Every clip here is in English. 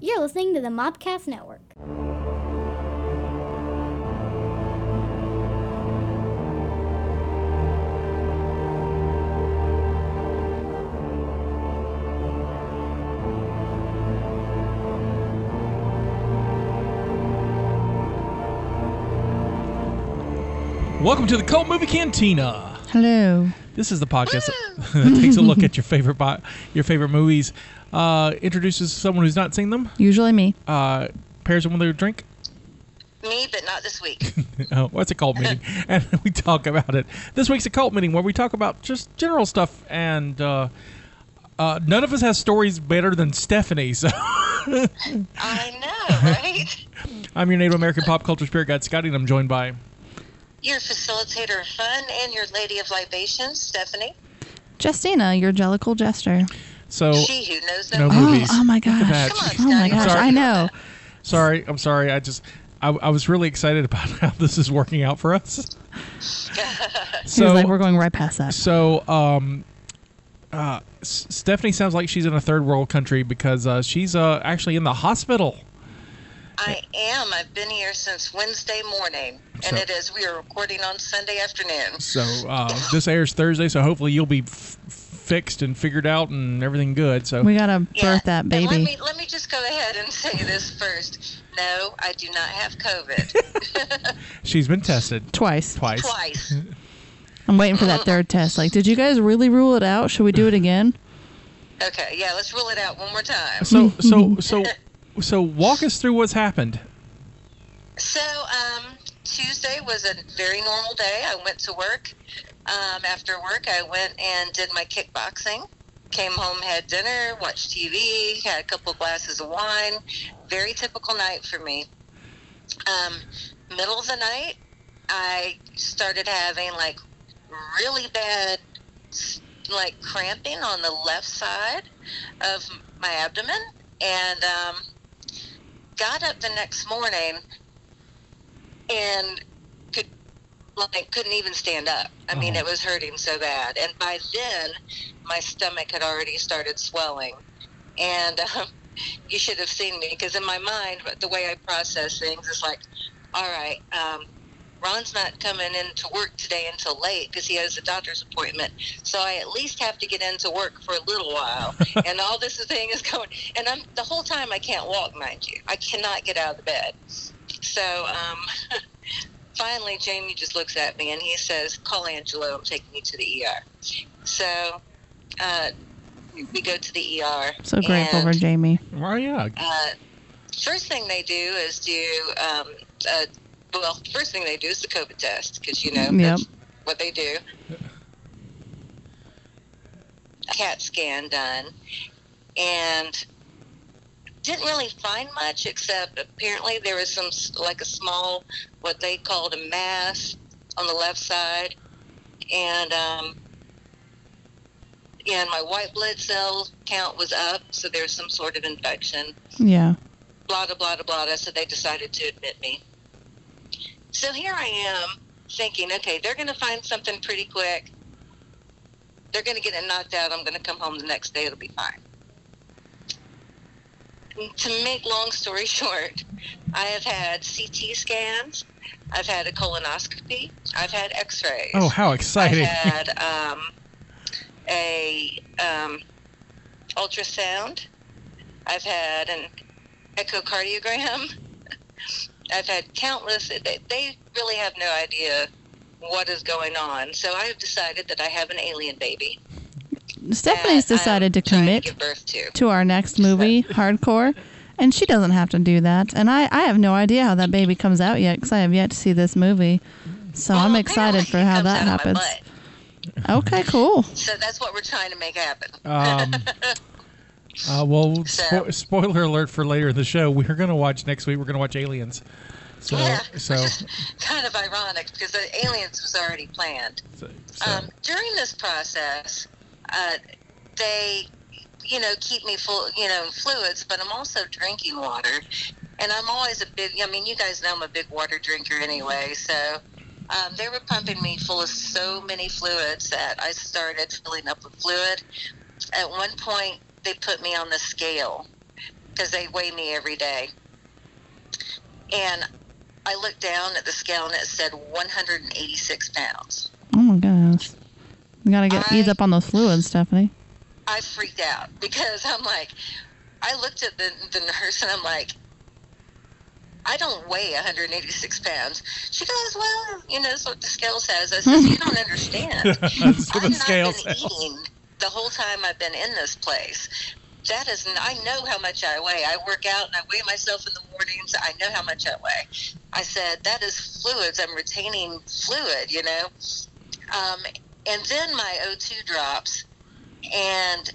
You're listening to the Mobcast Network. Welcome to the Cult Movie Cantina. Hello. This is the podcast that takes a look at your favorite bi- your favorite movies, uh, introduces someone who's not seen them, Usually me. uh, pairs them with a drink. Me, but not this week. Oh, what's a cult meeting? and we talk about it. This week's a cult meeting where we talk about just general stuff, and uh, uh, none of us has stories better than Stephanie. So I know, right? I'm your Native American pop culture spirit guide, Scotty, and I'm joined by. Your facilitator of fun and your lady of libations, Stephanie. Jestina, your jellicle jester. So She who knows no no, Oh, movies. oh my gosh. Come on, Oh my gosh, Sorry. I know. sorry, I'm sorry. I just I, I was really excited about how this is working out for us. so like, we're going right past that. So, um, uh, S- Stephanie sounds like she's in a third world country because uh, she's uh, actually in the hospital. I am. I've been here since Wednesday morning, and So- it is. We are recording on Sunday afternoon. So uh, this airs Thursday, so hopefully you'll be f- fixed and figured out and everything good. So We gotta Yeah. birth that And let baby. me let me just go ahead and say this first. No, I do not have COVID. she's been tested Twice. twice. Twice. I'm waiting for that third test. Like, did you guys really rule it out? Should we do it again? Okay, yeah. Let's rule it out one more time. So so so so walk us through what's happened. So, um, Tuesday was a very normal day. I went to work. Um, after work, I went and did my kickboxing. Came home, had dinner, watched TV, had a couple glasses of wine. Very typical night for me. Um, middle of the night, I started having like really bad, like cramping on the left side of my abdomen, and um, got up the next morning and could like couldn't even stand up. I mean, Oh. it was hurting so bad. And by then, my stomach had already started swelling. And um, you should have seen me because in my mind, the way I process things is like, all right, um, Ron's not coming in to work today until late because he has a doctor's appointment. So I at least have to get into work for a little while. and all this thing is going, and I'm the whole time I can't walk, mind you. I cannot get out of the bed. So um, finally, Jamie just looks at me and he says, "Call Angelo. I'm taking you to the ER." So uh, we go to the ER. So grateful for and, Jamie. Well, yeah. uh, first thing they do is do um, uh, well. First thing they do is the COVID test because you know Yep. that's what they do. CAT scan done, and didn't really find much except apparently there was some like a small what they called a mass on the left side, and um, and my white blood cell count was up, so there's some sort of infection Yeah. blah blah blah blah blah. So they decided to admit me. So here I am thinking, okay, they're going to find something pretty quick. They're going to get it knocked out. I'm going to come home the next day. It'll be fine. To make long story short, I have had CT scans. I've had a colonoscopy. I've had X-rays. Oh, how exciting! I've had um, a um, ultrasound. I've had an echocardiogram. I've had countless. They, they really have no idea what is going on. So I have decided that I have an alien baby. Stephanie's that I'm decided to commit give birth to. to our next movie, Hardcore, and she doesn't have to do that. And I, I have no idea how that baby comes out yet because I have yet to see this movie. So I'm excited for how that out of my happens. Okay, cool. So that's what we're trying to make happen. Um, uh, well, So- spo- spoiler alert for later in the show. We're going to watch next week. We're going to watch Aliens. So, yeah, so, kind of ironic because the aliens was already planned. so, so- Um, during this process, uh, they, you know, keep me full, you know, fluids, but I'm also drinking water. And I'm always a big, I mean, you guys know I'm a big water drinker anyway. So um, they were pumping me full of so many fluids that I started filling up with fluid. At one point, they put me on the scale. because they weigh me every day. And I looked down at the scale and it said 186 pounds. Oh my gosh. You gotta get ease up on those fluids, Stephanie. I freaked out because I'm like, I looked at the, the nurse and I'm like, I don't weigh 186 pounds. She goes, well, you know, that's what the scale says. I said, you don't understand. That's what the I've scale not been says. eating the whole time I've been in this place. That is, I know how much I weigh. I work out and I weigh myself in the mornings. I know how much I weigh. I said, that is fluids. I'm retaining fluid, you know. Um, and then my O2 drops, and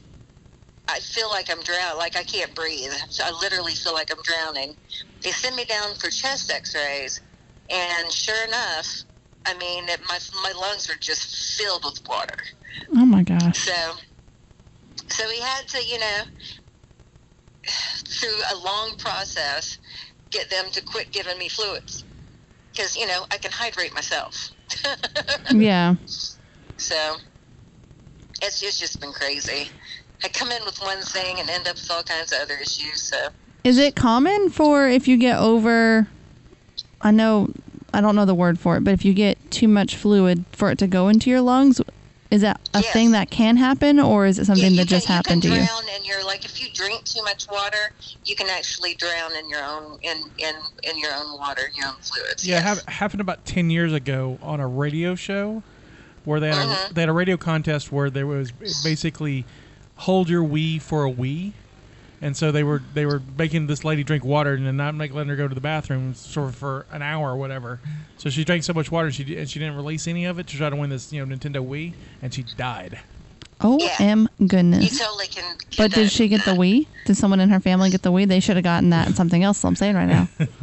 I feel like I'm drowning, like I can't breathe. So I literally feel like I'm drowning. They send me down for chest X-rays, and sure enough, I mean, it, my my lungs are just filled with water. Oh my gosh. So, so we had to, you know, through a long process, get them to quit giving me fluids because you know I can hydrate myself. Yeah. So it's just, just been crazy. I come in with one thing and end up with all kinds of other issues. So Is it common for if you get over I know I don't know the word for it, but if you get too much fluid for it to go into your lungs, is that a Yes. thing that can happen or is it something yeah, you that just happened you to can you? drown you're like if you drink too much water, you can actually drown in your own in in in your own water, your own fluids. Yeah, yes. hap happened about ten years ago on a radio show, where they had a, mm-hmm. they had a radio contest where there was basically hold your wee for a wee, and so they were they were making this lady drink water and then not make letting her go to the bathroom sort of for an hour or whatever. So she drank so much water she and she didn't release any of it to try to win this you know Nintendo Wii, and she died. Oh m You goodness. totally can. get But did she get the Wii? Did someone in her family get the Wii? They should have gotten that and something else. I'm saying right now. I,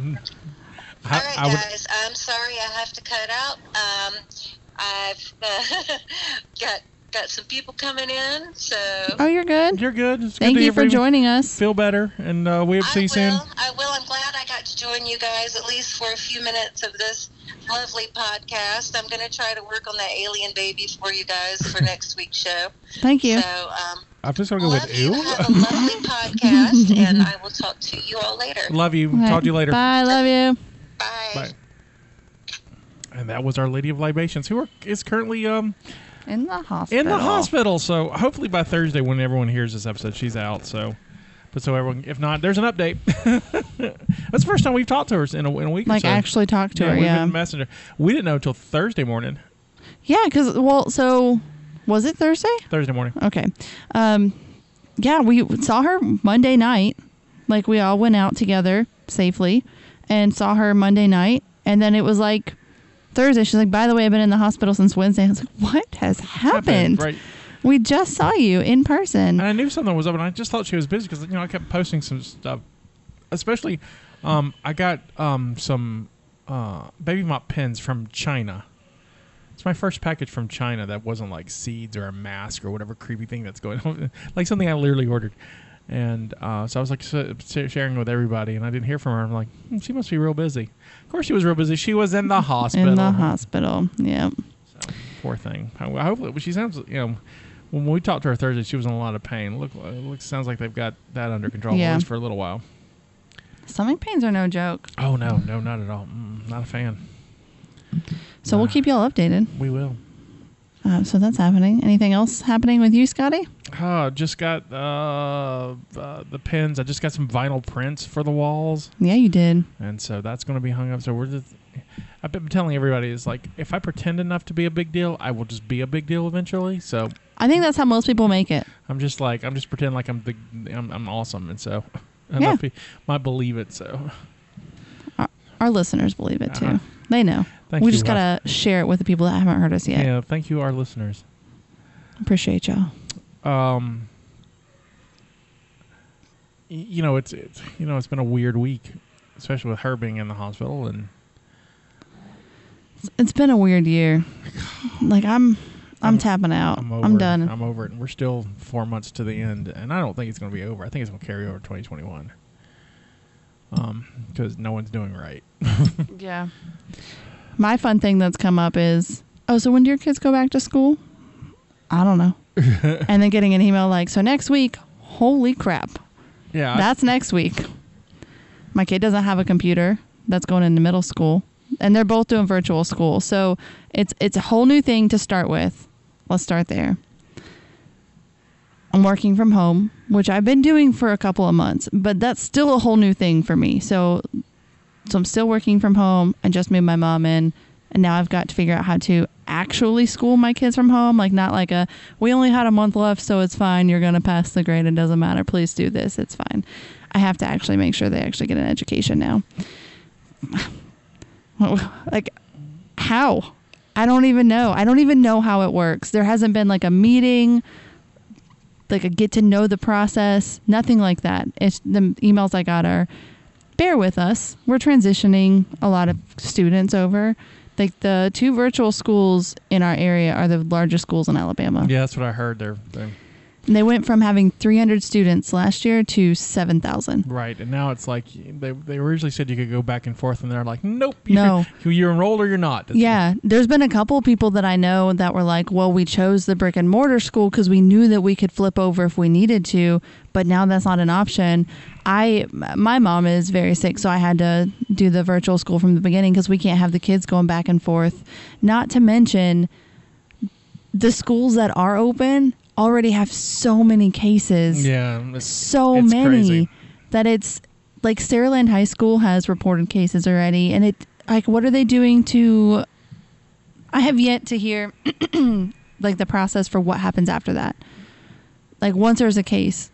All right, I would, guys. I'm sorry I have to cut out. Um, I've uh, got got some people coming in, so Oh, you're good. you're good. It's Thank to you for from joining us. Feel better, and uh, we hope to see you soon. I will. I'm glad I got to join you guys at least for a few minutes of this lovely podcast. I'm going to try to work on that alien baby for you guys for next week's show. Thank you. So, um, I'm just gonna go with you. ew. Have a lovely podcast, and I will talk to you all later. Love you. Okay. Talk to you later. Bye. Love you. Bye. Bye. And that was Our Lady of Libations, who are, is currently um, In the hospital. in the hospital. So hopefully by Thursday, when everyone hears this episode, she's out. So, but so everyone, if not, there's an update. That's the first time we've talked to her in a, in a week. or Like so. actually talked to yeah, her. we've Yeah. been messenger. We didn't know until Thursday morning. Yeah, because well, so was it Thursday? Thursday morning. Okay. Um, yeah, we saw her Monday night. Like we all went out together safely, and saw her Monday night, and then it was like Thursday. She's like, "By the way, I've been in the hospital since Wednesday." I was like, "What has happened? Right. We just saw you in person." And I knew something was up, and I just thought she was busy because you know I kept posting some stuff, especially um, I got um, some uh, baby mop pins from China. It's my first package from China that wasn't like seeds or a mask or whatever creepy thing that's going on, like something I literally ordered. And uh, so I was like sharing with everybody, and I didn't hear from her. I'm like, hmm, she must be real busy. Of course, she was real busy. She was in the hospital. in the hospital. Yeah. So, poor thing. I, hope she sounds. You know, when we talked to her Thursday, she was in a lot of pain. Look, it looks sounds like they've got that under control Yeah. at least for a little while. Stomach pains are no joke. Oh no, no, not at all. Mm, not a fan. So we'll keep y'all updated. We will. Uh, so that's happening. Anything else happening with you, Scotty? Oh, just got uh, uh, the pins. I just got some vinyl prints for the walls, Yeah, you did. and so that's going to be hung up. So we're just. I've been telling everybody is like if I pretend enough to be a big deal, I will just be a big deal eventually. So I think that's how most people make it. I'm just like I'm just pretending like I'm the I'm, I'm awesome, and so Yeah. people might believe it. So Our listeners believe it too. Uh-huh. They know. Thank we just gotta share it with the people that haven't heard us yet. yeah, thank you, our listeners. Appreciate y'all. Um, you know, it's it's you know it's been a weird week, especially with her being in the hospital and It's- been a weird year. Like I'm, I'm, I'm- I'm tapping out. I'm I'm, done. I'm over it. And we're still four months to the end, and I don't think it's going to be over. I think it's going to carry over 2021. Um, because no one's doing right. yeah. My fun thing that's come up is, oh, so when do your kids go back to school? I don't know. and then getting an email like, so next week, holy crap. Yeah, That's next week. My kid doesn't have a computer. That's going into middle school. And they're both doing virtual school. So it's it's a whole new thing to start with. Let's start there. I'm working from home, which I've been doing for a couple of months, but that's still a whole new thing for me. So so I'm still working from home. I just moved my mom in, and now I've got to figure out how to actually school my kids from home. Like not like a we only had a month left, so it's fine. You're gonna pass the grade. It doesn't matter. Please do this. It's fine. I have to actually make sure they actually get an education now. like how? I don't even know. I don't even know how it works. There hasn't been like a meeting, like a get to know the process, nothing like that. It's the emails I got are bear with us. We're transitioning a lot of students over. Like the two virtual schools in our area are the largest schools in Alabama. yeah, that's what I heard. They're, they're they went from having 300 students last year to 7,000. right, and now it's like they they originally said you could go back and forth, and they're like, nope, you're, No. you're enrolled or you're not. That's- Yeah, there's been a couple people that I know that were like, "Well, we chose the brick and mortar school because we knew that we could flip over if we needed to, but now that's not an option." I, my mom is very sick, so I had to do the virtual school from the beginning because we can't have the kids going back and forth. Not to mention, the schools that are open already have so many cases yeah, it's, so It's many crazy. that it's like Saraland High School has reported cases already, and it like what are they doing to? I have yet to hear like the process for what happens after that. Like once there's a case,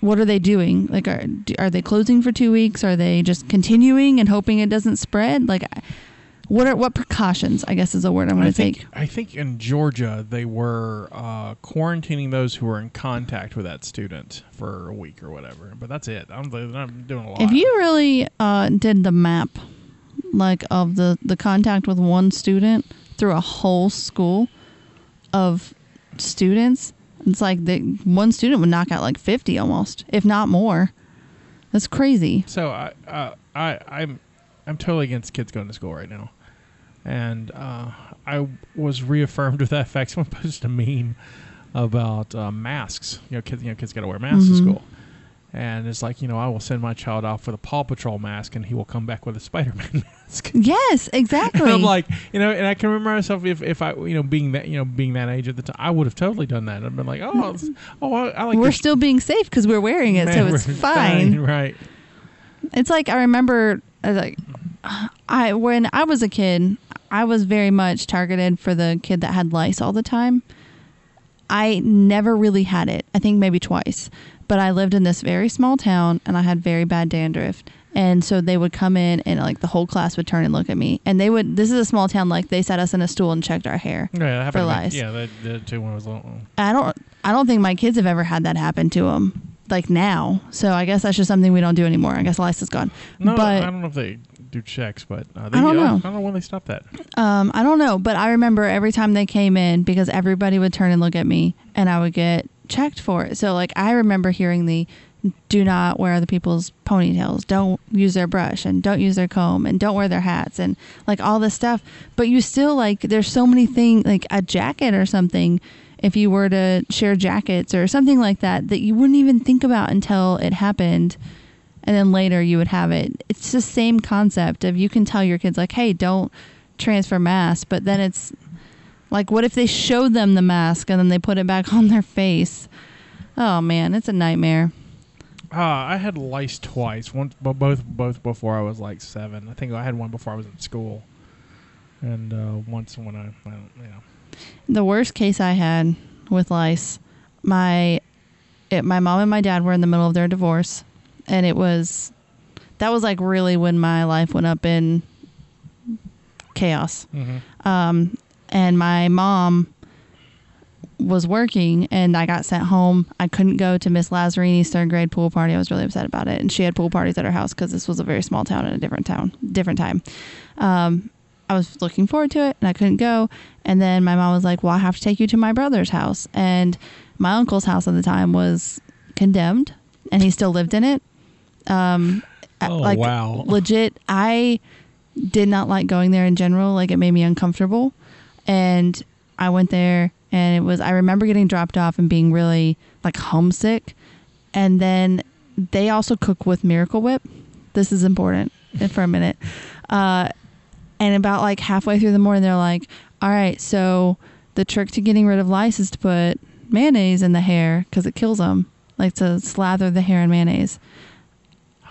what are they doing? Like are are they closing for two weeks? Are they just continuing and hoping it doesn't spread? Like. What are what precautions? I guess is the word I'm going to take. I think in Georgia they were uh, quarantining those who were in contact with that student for a week or whatever. But that's it. I'm, not doing a lot. If you really uh, did the map, like of the the contact with one student through a whole school of students, it's like the one student would knock out like fifty almost, if not more. That's crazy. So I, uh, I, I'm, I'm totally against kids going to school right now, and uh, I was reaffirmed with that fact. Someone posted a meme about uh, masks. You know, kids, you know, kids got to wear masks Mhm. to school, and it's like, you know, I will send my child off with a Paw Patrol mask, and he will come back with a Spider-Man mask. Yes, exactly. And I'm like, you know, and I can remember myself if, if I, you know, being that, you know, being that age at the time, I would have totally done that. I've been like, oh, it's, oh, I, I like. we're this- still being safe because we're wearing it, so it's we're fine. right? It's like I remember, I was like, I when I was a kid, I was very much targeted for the kid that had lice all the time. I never really had it. I think maybe twice, but I lived in this very small town and I had very bad dandruff. And so they would come in and like the whole class would turn and look at me. And they would. This is a small town. Like they sat us in a stool and checked our hair. Yeah, that. For me. lice. Yeah, that did too when I was little. I don't. I don't think my kids have ever had that happen to them. Like now, so I guess that's just something we don't do anymore. I guess lice is gone. No, but I don't know if they do checks, but uh, they, I don't know. I don't know when they stopped that. Um, I don't know, but I remember every time they came in because everybody would turn and look at me and I would get checked for it. So like I remember hearing the do not wear other people's ponytails, don't use their brush and don't use their comb and don't wear their hats and like all this stuff. But you still like there's so many things like a jacket or something if you were to share jackets or something like that that you wouldn't even think about until it happened and then later you would have it. It's the same concept of you can tell your kids like, "Hey, don't transfer mask," but then it's like, what if they showed them the mask and then they put it back on their face? Oh man, it's a nightmare. Uh, I had lice twice. Once, but both both before I was like seven. I think I had one before I was in school, and uh, once when I, I don't, you know. The worst case I had with lice, my it, my mom and my dad were in the middle of their divorce, and it was that was like really when my life went up in chaos. Mm-hmm. um, and my mom was working and I got sent home. I couldn't go to Miss Lazarini's third grade pool party. I was really upset about it. And she had pool parties at her house because this was a very small town in a different town, different time. Um, I was looking forward to it and I couldn't go. And then my mom was like, Well, I have to take you to my brother's house. And my uncle's house at the time was condemned and he still lived in it. Um, Oh, like wow. legit, I did not like going there in general. Like it made me uncomfortable. And I went there and it was, I remember getting dropped off and being really like homesick. and then they also cook with Miracle Whip. This is important for a minute. Uh, and about like halfway through the morning, they're like, "All right, so the trick to getting rid of lice is to put mayonnaise in the hair because it kills them, like to slather the hair in mayonnaise."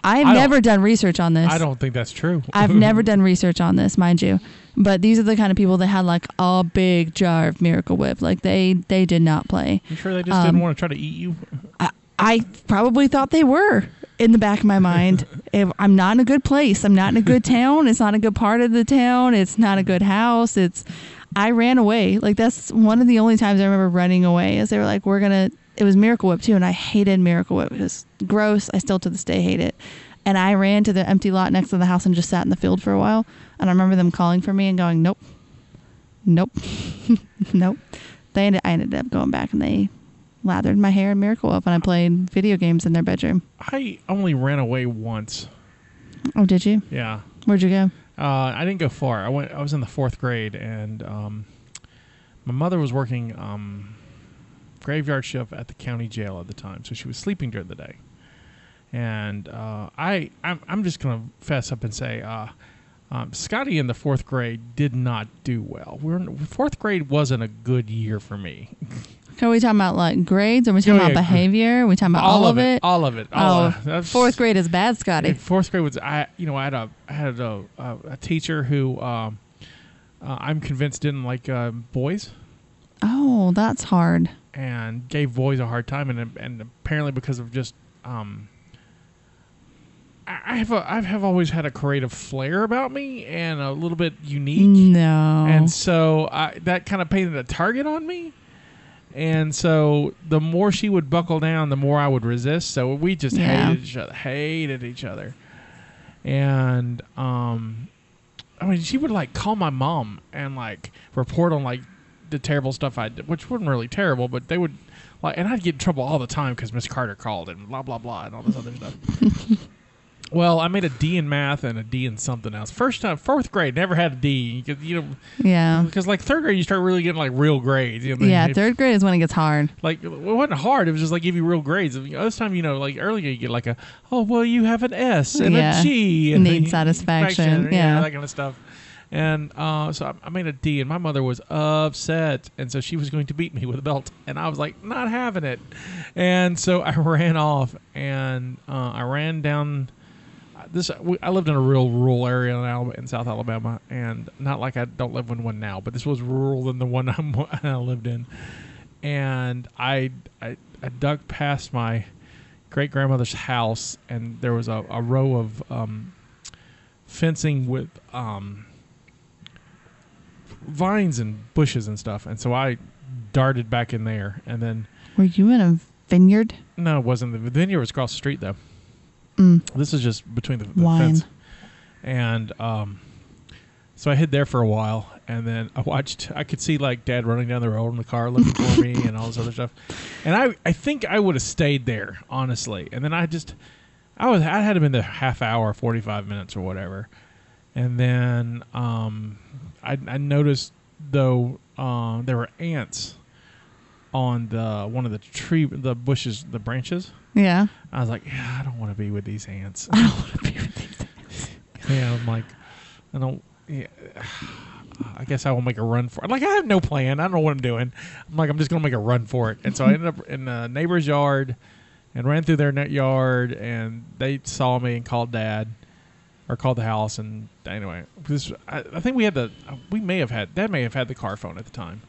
I've never done research on this. I don't think that's true. I've never done research on this, mind you. But these are the kind of people that had like a big jar of Miracle Whip. Like they they did not play. You sure they just Um, didn't want to try to eat you? I, I probably thought they were in the back of my mind. if I'm not in a good place. I'm not in a good town. It's not a good part of the town. It's not a good house. It's I ran away. Like that's one of the only times I remember running away. Is they were like, "We're gonna." It was Miracle Whip too, and I hated Miracle Whip. It was gross. I still to this day hate it. And I ran to the empty lot next to the house and just sat in the field for a while. And I remember them calling for me and going, "Nope, nope, nope." They ended, I ended up going back and they lathered my hair in Miracle Whip, and I played video games in their bedroom. I only ran away once. Oh, did you? Yeah. Where'd you go? Uh, I didn't go far. I went. I was in the fourth grade, and um, my mother was working um, graveyard shift at the county jail at the time, so she was sleeping during the day. And uh, I, I'm, I'm just gonna fess up and say, uh, um, Scotty in the fourth grade did not do well. We're in, fourth grade wasn't a good year for me. Are we talking about like grades? Are we talking Yeah, about yeah. behavior? Are we talking about all, of it? all of it. All oh, of, fourth grade is bad, Scotty. fourth grade was I you know I had a I had a, a, a teacher who um, uh, I'm convinced didn't like uh, boys Oh, that's hard. And gave boys a hard time and and apparently because of just um, I have a, I have always had a creative flair about me and a little bit unique No. and so I, that kind of painted a target on me. And so the more she would buckle down, the more I would resist. So we just Yeah. hated each other, hated each other. And um, I mean, she would like call my mom and like report on like the terrible stuff I did, which wasn't really terrible, but they would like, and I'd get in trouble all the time because Miss Carter called and blah blah blah and all this other stuff. Well, I made a D in math and a D in something else. First time, fourth grade, never had a D. You, you know, yeah. because like third grade, you start really getting like real grades. You know, Yeah, If- third grade is when it gets hard. Like it wasn't hard. It was just like give you real grades. This time, you know, like earlier, you get like a oh well, you have an S and Yeah. a G and Need satisfaction, yeah. that kind of stuff. And uh, so I, I made a D, and my mother was upset, and so she was going to beat me with a belt, and I was like, not having it. And so I ran off, and uh, I ran down. This we- I lived in a real rural area in, Alabama, in South Alabama, and not like I don't live in one now, but this was rural than the one I'm, I lived in. And I, I I ducked past my great grandmother's house, and there was a, a row of um, fencing with um, vines and bushes and stuff. And so I darted back in there, and then Were you in a vineyard? no, it wasn't. The vineyard was across the street though. Mm. This is just between the, the Wine. fence. And um, so I hid there for a while, and then I watched. I could see like Dad running down the road in the car looking for me and all this other stuff. And I, I think I would have stayed there honestly. And then I just, I was, I had him in the half hour, forty five minutes or whatever. And then um, I, I noticed though uh, there were ants on the one of the tree, the bushes, the branches. Yeah. I was like, yeah, I don't want to be with these ants. I don't want to be with these. Ants. yeah, I'm like, I don't. Yeah, I guess I will make a run for it. Like I have no plan. I don't know what I'm doing. I'm like, I'm just gonna make a run for it. And so I ended up in a neighbor's yard and ran through their net yard, and they saw me and called dad or called the house. And anyway, this I, I think we had the we may have had dad may have had the car phone at the time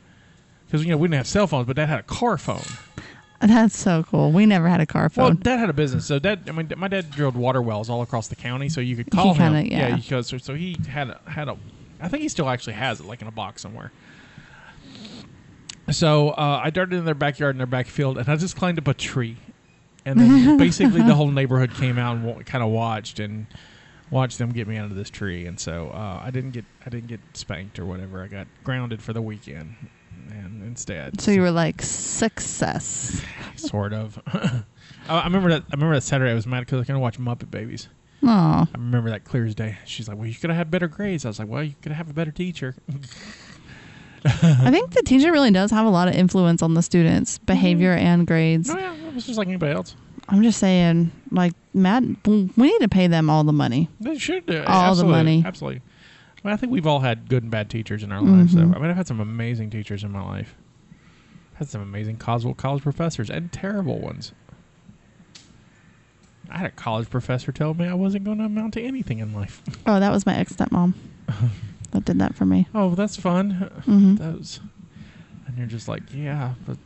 because you know we didn't have cell phones, but dad had a car phone. That's so cool. We never had a car phone Well, dad had a business, so dad. I mean, my dad drilled water wells all across the county, so you could call He kinda- him. yeah. because so, so he had a, had a. I think he still actually has it, like in a box somewhere. So uh, I darted in their backyard in their backfield, and I just climbed up a tree, and then basically the whole neighborhood came out and w- kind of watched and watched them get me out of this tree, and so uh, I didn't get I didn't get spanked or whatever. I got grounded for the weekend, and instead. so you were like success. sort of. I I remember that. I remember that Saturday. I was mad because I was gonna watch Muppet Babies. Oh, I remember that clear as day. She's like, "Well, you could have had better grades." I was like, "Well, you could have a better teacher." I think the teacher really does have a lot of influence on the students' behavior and grades. oh yeah, it was just like anybody else. I'm just saying, like Matt, we need to pay them all the money. They should do All the money. Absolutely. I, mean, I think we've all had good and bad teachers in our lives. So Mhm. I mean, I've had some amazing teachers in my life. Had some amazing Coswell college professors and terrible ones. I had a college professor tell me I wasn't going to amount to anything in life. Oh, that was my ex stepmom that did that for me. oh, that's fun. hmm That was, and you're just like, yeah, but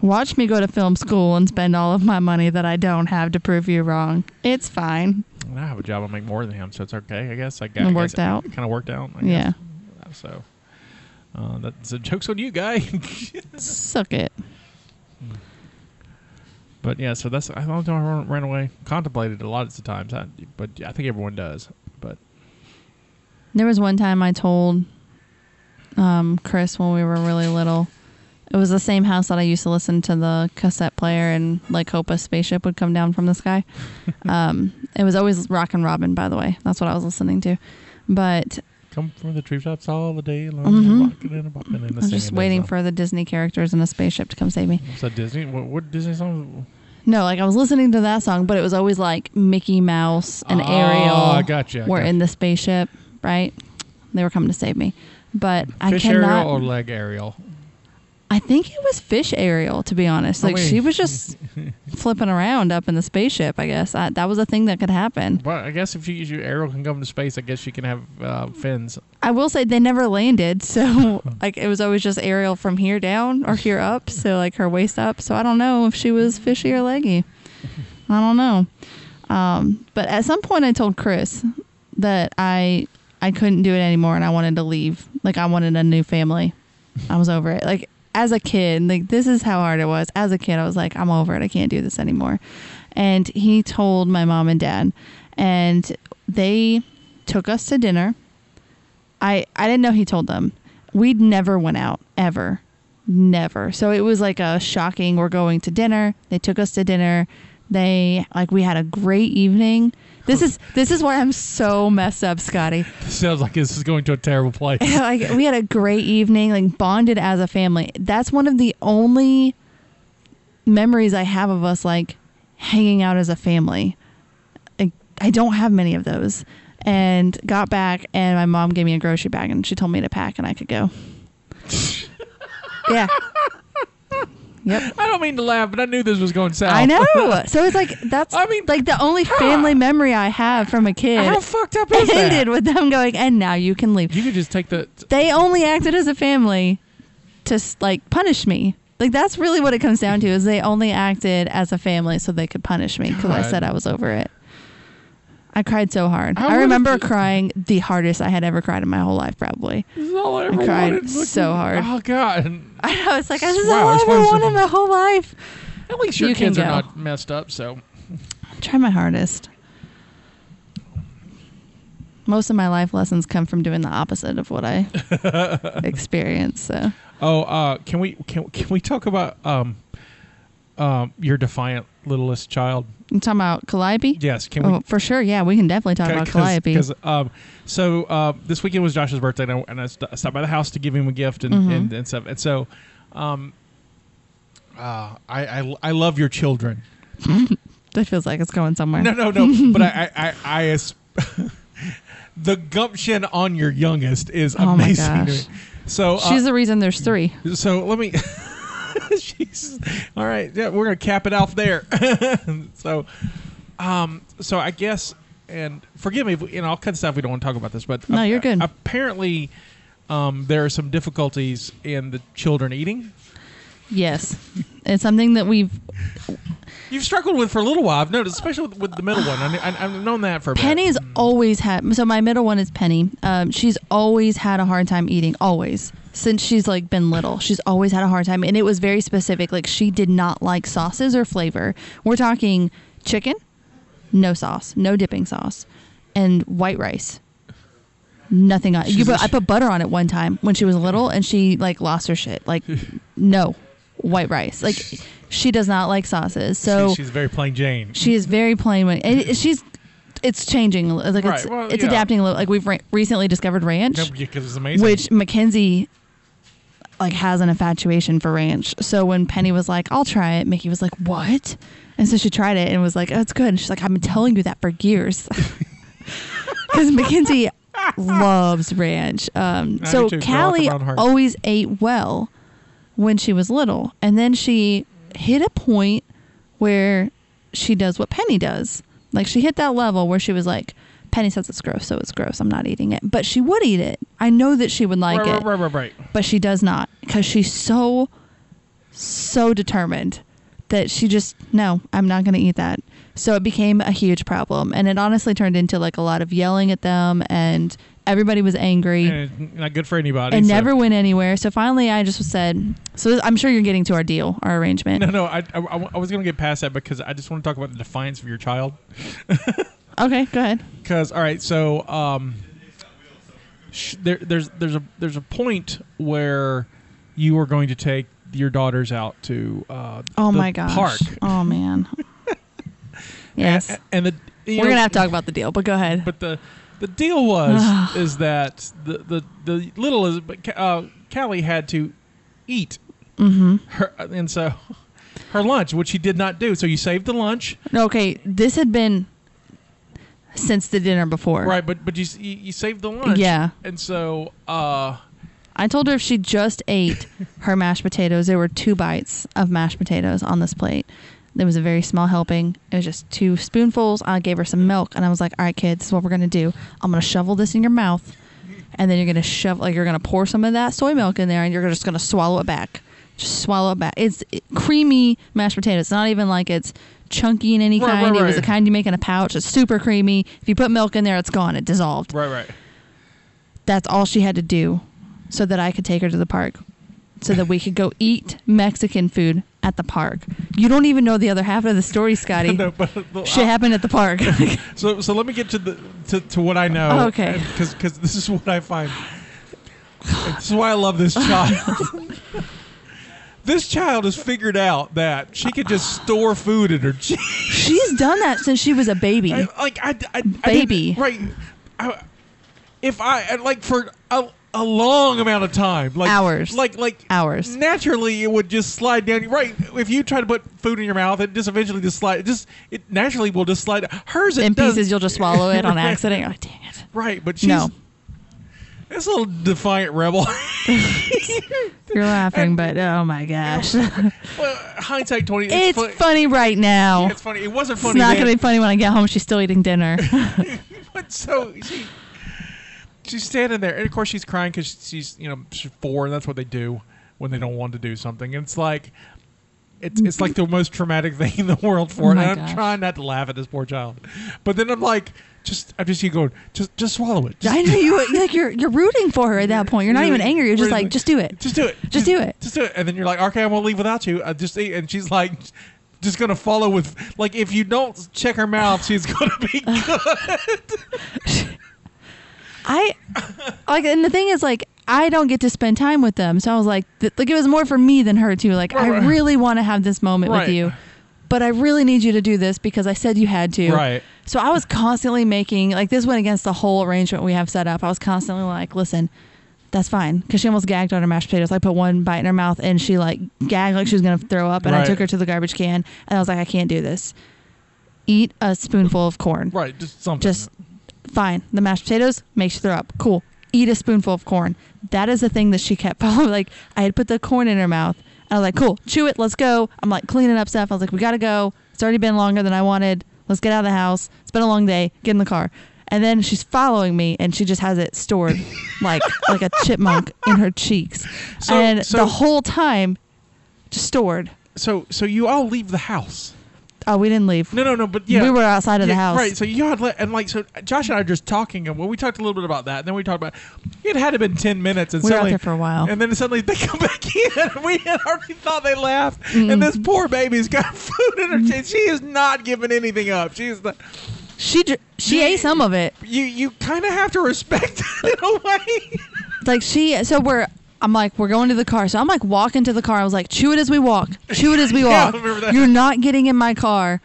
Watch me go to film school and spend all of my money that I don't have to prove you wrong. It's fine. I have a job. I make more than him, so it's okay. I guess I got It worked out. Kind of worked out. I Yeah. guess. So uh, that's a joke's on you, guy. Suck it. But yeah, so that's I don't know. I ran- away. Contemplated a lot of the times, I, but I think everyone does. But There was one time I told um, Chris when we were really little. It was the same house that I used to listen to the cassette player and like hope a spaceship would come down from the sky. um, it was always Rockin' Robin, by the way. That's what I was listening to. But come from the treetops all the day long, Mhm. rocking and bopping and I was just waiting for the Disney characters in a spaceship to come save me. So Disney? What, what Disney song? No, like I was listening to that song, but it was always like Mickey Mouse and Oh, Ariel I gotcha. I were gotcha. in the spaceship, right? They were coming to save me. But I Fish cannot. Ariel or leg Ariel? I think it was Fish Ariel, to be honest. Oh, Like wait. she was just flipping around up in the spaceship. I guess I, that was a thing that could happen. Well, I guess if you, you Ariel can come to space, I guess she can have uh, fins. I will say they never landed, so like it was always just Ariel from here down or here up, so like her waist up. So I don't know if she was fishy or leggy. I don't know. Um, but at some point, I told Chris that I I couldn't do it anymore and I wanted to leave. Like I wanted a new family. I was over it. Like as a kid, like this is how hard it was. As a kid, I was like, I'm over it. I can't do this anymore. And he told my mom and dad, and they took us to dinner. I I didn't know he told them. We'd never went out ever. Never. So it was like a shocking we're going to dinner. They took us to dinner. They like we had a great evening. This is this is why I'm so messed up, Scotty. Sounds like this is going to a terrible place. like we had a great evening, like bonded as a family. That's one of the only memories I have of us like hanging out as a family. I, I don't have many of those. And got back, and my mom gave me a grocery bag, and she told me to pack, and I could go. yeah. Yep. I don't mean to laugh, but I knew this was going south. I know. So it's like that's I mean, like the only family memory I have from a kid. How fucked up is that? ended with them going, and now you can leave You could just take the. they only acted as a family to like punish me. Like that's really what it comes down to is they only acted as a family so they could punish me because I said I was over it. I cried so hard. I I, remember crying the hardest I had ever cried in my whole life, probably. This is all I ever cried wanted. So hard. Oh God! I know it's like this is Wow, all I ever wanted my whole life. At least your You kids are not messed up. So I try my hardest. Most of my life lessons come from doing the opposite of what I experience. So Oh, uh, can we can can we talk about um, um, your defiant littlest child? you talking about Calliope? Yes, can Oh, we? for sure. Yeah, we can definitely talk about Calliope. Because um, so uh, this weekend was Josh's birthday, and I, and I stopped by the house to give him a gift and, Mhm. and, and stuff. And so, um, uh, I, I I love your children. That feels like it's going somewhere. No, no, no. but I I I, I the gumption on your youngest is Oh my amazing. gosh. So uh, She's the reason there's three. So let me. She's all right. Yeah, we're gonna cap it off there. so, um, so I guess, and forgive me, if we, you know, I'll cut this out if we don't want to talk about this, but No, you're good. Apparently, um, there are some difficulties in the children eating. Yes. it's something that we've. You've struggled with for a little while. I've noticed, especially with, with the middle one. I, I, I've known that for a bit. Penny's always had. So my middle one is Penny. Um, she's always had a hard time eating. Always. Since she's like been little, she's always had a hard time, and it was very specific. Like she did not like sauces or flavor. We're talking chicken, no sauce, no dipping sauce, and white rice. Nothing on. You put, I put butter on it one time when she was little, and she like lost her shit. Like, no, white rice. Like, she does not like sauces. So She- she's very plain Jane. she is very plain. When it- she's, it's changing. Like it's well, it's yeah. adapting a little. Like we've ra- recently discovered ranch, amazing. which Mackenzie like has an infatuation for ranch. So when Penny was like, "I'll try it," Mickey was like, "What?" And so she tried it and was like, "Oh, it's good." And she's like, "I've been telling you that for years." Because Mackenzie loves ranch. Um, so too. Girl with the Callie always ate well when she was little, and then she hit a point where she does what Penny does. Like she hit that level where she was like, "Penny says it's gross, so it's gross. I'm not eating it." But she would eat it. I know that she would like right, it right, right, right, right. but she does not because she's so so determined that she just no i'm not going to eat that so it became a huge problem and it honestly turned into like a lot of yelling at them and everybody was angry And not good for anybody. and so- never went anywhere so finally i just said so i'm sure you're getting to our deal our arrangement No, no. I, I, I was going to get past that because I just want to talk about the defiance of your child. okay go ahead. Because all right, so um, sh- there, there's there's a there's a point where you are going to take your daughters out to uh, oh my gosh. park. oh man. Yes. A- and, the we're know, gonna have to talk about the deal but go ahead. But the the deal was is that the the the little is uh, Callie had to eat mm-hmm. her and so her lunch, which she did not do. So you saved the lunch, okay this had been since the dinner before right? But but you you, you saved the lunch, Yeah. And so uh, I told her if she just ate her mashed potatoes, there were two bites of mashed potatoes on this plate. There was a very small helping. It was just two spoonfuls. I gave her some milk, and I was like, "All right, kids, this is what we're gonna do. I'm gonna shovel this in your mouth, and then you're gonna shove like you're gonna pour some of that soy milk in there, and you're just gonna swallow it back. Just swallow it back. It's creamy mashed potatoes. It's not even like it's chunky in any Right, kind. right, It was the kind you make in a pouch. It's super creamy. If you put milk in there, it's gone. It dissolved right, right. that's all she had to do so that I could take her to the park so that we could go eat Mexican food at the park. You don't even know the other half of the story, Scotty. No, but, but Shit happened at the park. So so let me get to the to, to what I know. Oh, okay. Because because this is what I find. this is why I love this child. This child has figured out that she could just store food in her cheeks. She's done that since she was a baby. I, like I, I, I Baby. didn't- right? I, if I I- like for a, a long amount of time, like Hours. like like Hours. Naturally, it would just slide down. Right? If you try to put food in your mouth, it just eventually just slide. It just it naturally will just slide. Hers it In pieces, you'll just swallow it on accident. You're like, dang it. Right, but she's No. This little defiant rebel. You're laughing, but oh my gosh. well, hindsight twenty. it's fu- funny right now. It's funny. It wasn't funny. It's not going to be funny when I get home. She's still eating dinner. But so she, she's standing there, and of course she's crying because she's you know she's four, and that's what they do when they don't want to do something. And it's like. It's, it's like the most traumatic thing in the world for Oh her. And I'm gosh. trying not to laugh at this poor child, but then I'm like, just I just see you going, just just swallow it. Just, I know you like you're you're rooting for her at that point. You're not even angry. You're just like, just do it. Just do it. Just do it. Just do it. And then you're like, okay, I'm gonna leave without you. I just. And she's like, just gonna follow with like if you don't check her mouth, she's gonna be good. I like, and the thing is, like, I don't get to spend time with them, so I was like, th- like it was more for me than her too. Like, Right, I really want to have this moment Right. with you, but I really need you to do this because I said you had to. Right. So I was constantly making like this went against the whole arrangement we have set up. I was constantly like, listen. That's fine because she almost gagged on her mashed potatoes. I put one bite in her mouth and she like gagged like she was gonna throw up. And I took her to the garbage can and I was like, I can't do this. Eat a spoonful of corn Right. Just something. just fine. The mashed potatoes makes you throw up. Cool. Eat a spoonful of corn. That is the thing that she kept following. Like I had put the corn in her mouth. I was like, cool, chew it. Let's go. I'm like cleaning up stuff. I was like, we gotta go. It's already been longer than I wanted. Let's get out of the house. It's been a long day. Get in the car. And then she's following me, and she just has it stored like like a chipmunk in her cheeks, So- and so- the whole time, just stored. so so you all leave the house. Oh, we didn't leave. No, no, no. But yeah, We were outside of the house. Right. So you had let, and like so Josh and I were just talking, and when we talked a little bit about that, and then we talked about it had to been ten minutes, and We were out suddenly there for a while. and then suddenly they come back in, and we had already thought they left, Mm-mm. and mm-hmm. this poor baby's got food in her mm-hmm. chin. She is not giving anything up. She's not. She dr- she Yeah. ate some of it. You you kind of have to respect it in a way. like she so we're I'm like we're going to the car. So I'm like walking to the car. I was like chew it as we walk. Chew it as we walk. you're not getting in my car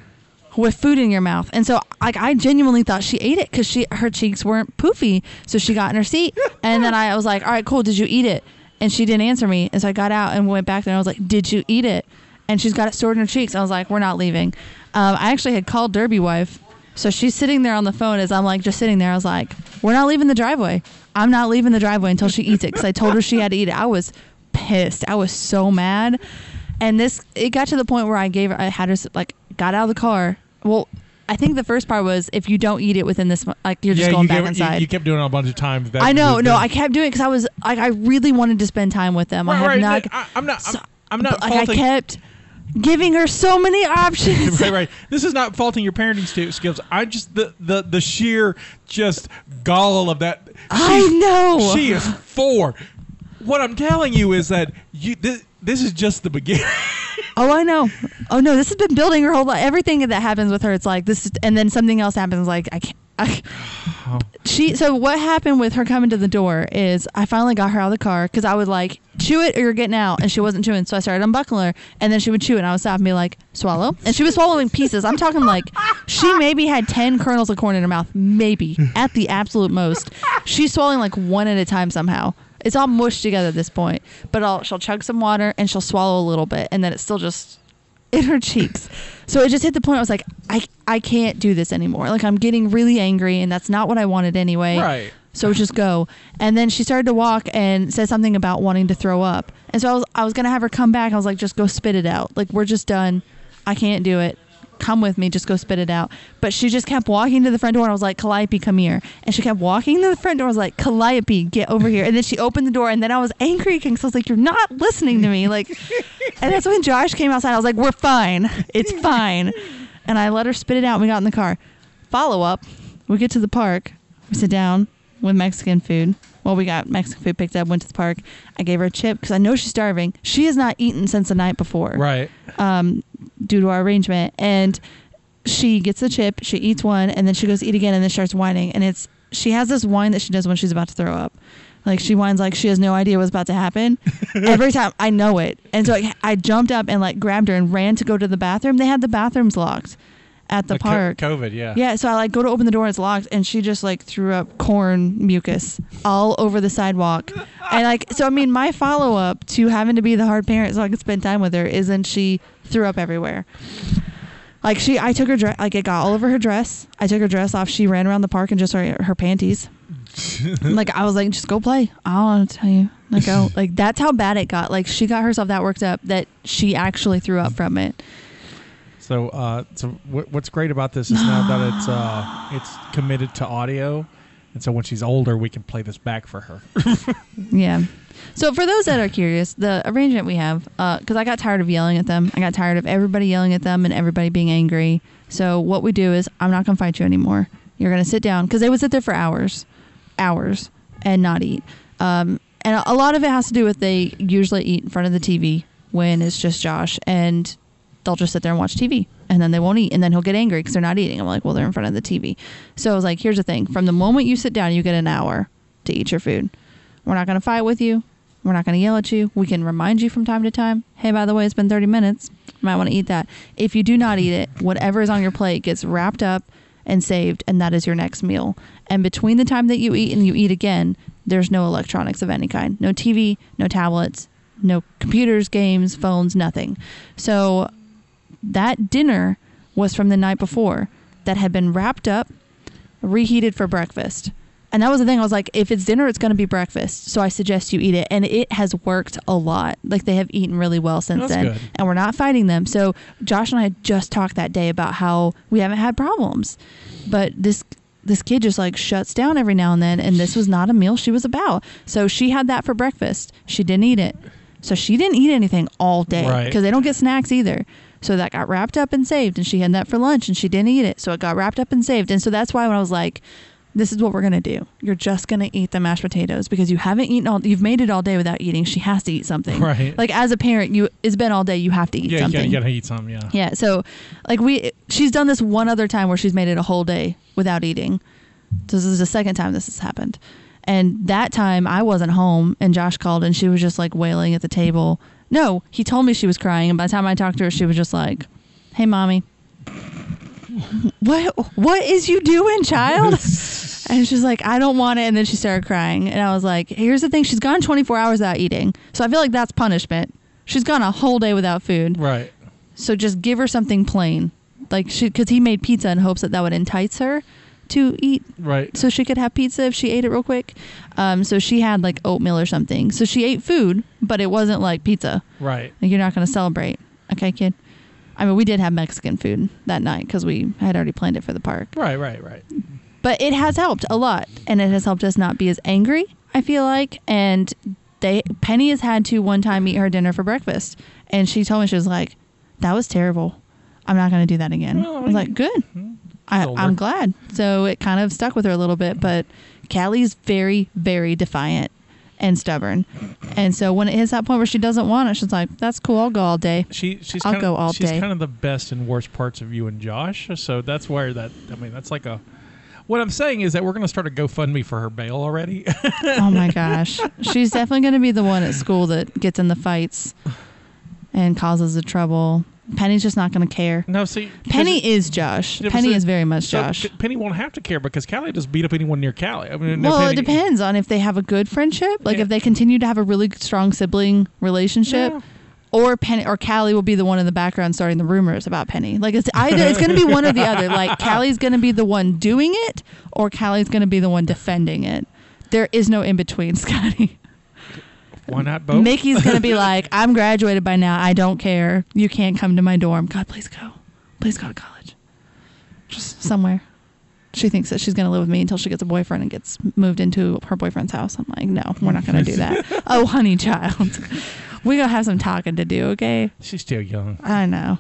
with food in your mouth. And so like I genuinely thought she ate it because she her cheeks weren't poofy. So she got in her seat. And then I was like all right cool. Did you eat it? And she didn't answer me. And so I got out and went back there. And I was like did you eat it? And she's got it stored in her cheeks. I was like, we're not leaving. Um, I actually had called Derby wife, so she's sitting there on the phone as I'm like just sitting there. I was like, we're not leaving the driveway. I'm not leaving the driveway until she eats it because I told her she had to eat it. I was pissed. I was so mad, and this it got to the point where I gave her. I had her like got out of the car. Well. I think the first part was if you don't eat it within this, like you're just yeah, going you, back gave- inside. you, you kept doing it a bunch of times. That I know, no, I kept doing it because I was like, I really wanted to spend time with them. I have right, not. I, I'm not. I'm, I'm not but, like I kept giving her so many options. right, right. This is not faulting your parenting skills. I just the the the sheer just gall of that. I know. She is four. What I'm telling you is that you this, this is just the beginning. Oh, I know. Oh no, this has been building her whole life. Everything that happens with her, it's like this, and then something else happens. Like I can't. I, she. So what happened with her coming to the door is I finally got her out of the car because I would like chew it or you're getting out, and she wasn't chewing. So I started unbuckling her, and then she would chew it, and I would stop and be like swallow, and she was swallowing pieces. I'm talking like she maybe had ten kernels of corn in her mouth, maybe at the absolute most. She's swallowing like one at a time somehow. It's all mushed together at this point. But I'll, she'll chug some water and she'll swallow a little bit, and then it's still just in her cheeks. So it just hit the point. I was like, I I can't do this anymore. Like I'm getting really angry, and that's not what I wanted anyway. Right. So just go. And then she started to walk and said something about wanting to throw up. And so I was I was gonna have her come back. I was like, just go spit it out. Like we're just done. I can't do it. Come with me. Just go spit it out. But she just kept walking to the front door. And I was like, Calliope, come here. And she kept walking to the front door. I was like, Calliope, get over here. And then she opened the door. And then I was angry because I was like, you're not listening to me. Like, and that's when Josh came outside. I was like, we're fine. It's fine. And I let her spit it out. And We got in the car. Follow up. We get to the park. We sit down with Mexican food. Well, we got Mexican food picked up, went to the park. I gave her a chip because I know she's starving. She has not eaten since the night before right. um, due to our arrangement. And she gets the chip, she eats one, and then she goes to eat again, and then starts whining. And it's she has this whine that she does when she's about to throw up. Like she whines like she has no idea what's about to happen. Every time I know it, and so like, I jumped up and like grabbed her and ran to go to the bathroom. They had the bathrooms locked at the, co- park. COVID. Yeah. Yeah, so I like go to open the door, it's locked, and she just like threw up corn mucus all over the sidewalk. And like, so I mean, my follow up to having to be the hard parent so I could spend time with her isn't she threw up everywhere. Like she, I took her dress, like it got all over her dress. I took her dress off. She ran around the park and just her, her panties. like I was like, just go play. I don't want to tell you. Like, go. like that's how bad it got. Like she got herself that worked up that she actually threw up from it. So, uh, so what, what's great about this is now that it's uh, it's committed to audio, and so when she's older, we can play this back for her. Yeah. So for those that are curious, the arrangement we have, because I got tired of yelling at them, I got tired of everybody yelling at them and everybody being angry. So what we do is, I'm not gonna fight you anymore. You're gonna sit down because they would sit there for hours, hours, and not eat. Um, and a lot of it has to do with they usually eat in front of the TV when it's just Josh, and they'll just sit there and watch TV, and then they won't eat, and then he'll get angry because they're not eating. I'm like, well, they're in front of the TV. So I was like, here's the thing: from the moment you sit down, you get an hour to eat your food. We're not going to fight with you. We're not going to yell at you. We can remind you from time to time, hey, by the way, it's been 30 minutes. Might want to eat that. If you do not eat it, whatever is on your plate gets wrapped up and saved, and that is your next meal. And between the time that you eat and you eat again, there's no electronics of any kind no TV, no tablets, no computers, games, phones, nothing. So that dinner was from the night before that had been wrapped up, reheated for breakfast. And that was the thing. I was like, if it's dinner, it's going to be breakfast. So I suggest you eat it. And it has worked a lot. Like they have eaten really well since That's then. good. And we're not fighting them. So Josh and I had just talked that day about how we haven't had problems. But this this kid just like shuts down every now and then and this was not a meal she was about. So she had that for breakfast. She didn't eat it. So she didn't eat anything all day Right. because they don't get snacks either. So that got wrapped up and saved, and she had that for lunch, and she didn't eat it. So it got wrapped up and saved, and so that's why when I was like, "This is what we're gonna do. You're just gonna eat the mashed potatoes because you haven't eaten all. You've made it all day without eating. She has to eat something. Right. Like as a parent, you it's been all day. You have to eat yeah, you something. gotta, you gotta eat some. Yeah. Yeah. So, like we, she's done this one other time where she's made it a whole day without eating. So this is the second time this has happened, and that time I wasn't home, and Josh called, and she was just like wailing at the table. No, he told me she was crying, and by the time I talked to her, she was just like, "Hey, mommy." What what is you doing, child? And she's like, I don't want it. And then she started crying. And I was like, here's the thing. She's gone 24 hours without eating. So I feel like that's punishment. She's gone a whole day without food. Right. So just give her something plain, like she because he made pizza in hopes that that would entice her to eat Right. so she could have pizza if she ate it real quick. Um, so she had like oatmeal or something. So she ate food, but it wasn't like pizza. Right. Like you're not going to celebrate, okay, kid? I mean, we did have Mexican food that night because we had already planned it for the park. Right. Right. Right. But it has helped a lot, and it has helped us not be as angry. I feel like, and they Penny has had to one time eat her dinner for breakfast, and she told me she was like, "That was terrible. I'm not going to do that again." Well, I I was like, "Good." I. I'm glad. So it kind of stuck with her a little bit, but Callie's very, very defiant and stubborn. And so when it hits that point where she doesn't want it, she's like, "That's cool. I'll go all day." She she's I'll kind go of, all she's day. kind of the best and worst parts of you and Josh. So that's where that I mean that's like a what I'm saying is that we're going to start a GoFundMe for her bail already. oh my gosh, she's definitely going to be the one at school that gets in the fights and causes the trouble. Penny's just not going to care. no, see, Penny is Josh. Yeah, Penny see- is very much so Josh. Penny won't have to care because Callie just beat up anyone near Callie. I mean, well, it depends on if they have a good friendship, like Yeah. if they continue to have a really strong sibling relationship, Yeah. or Penny or Callie will be the one in the background starting the rumors about Penny. Like it's either it's going to be one or the other. Like Callie's going to be the one doing it, or Callie's going to be the one defending it. There is no in between, Scotty. Why not both? Mickey's going to be like, "I'm graduated by now. I don't care. You can't come to my dorm. God, please go. Please go to college. Just somewhere." She thinks that she's going to live with me until she gets a boyfriend and gets moved into her boyfriend's house. I'm like, no, we're not going to do that. oh, honey child. We're going to have some talking to do, okay? She's still young. I know.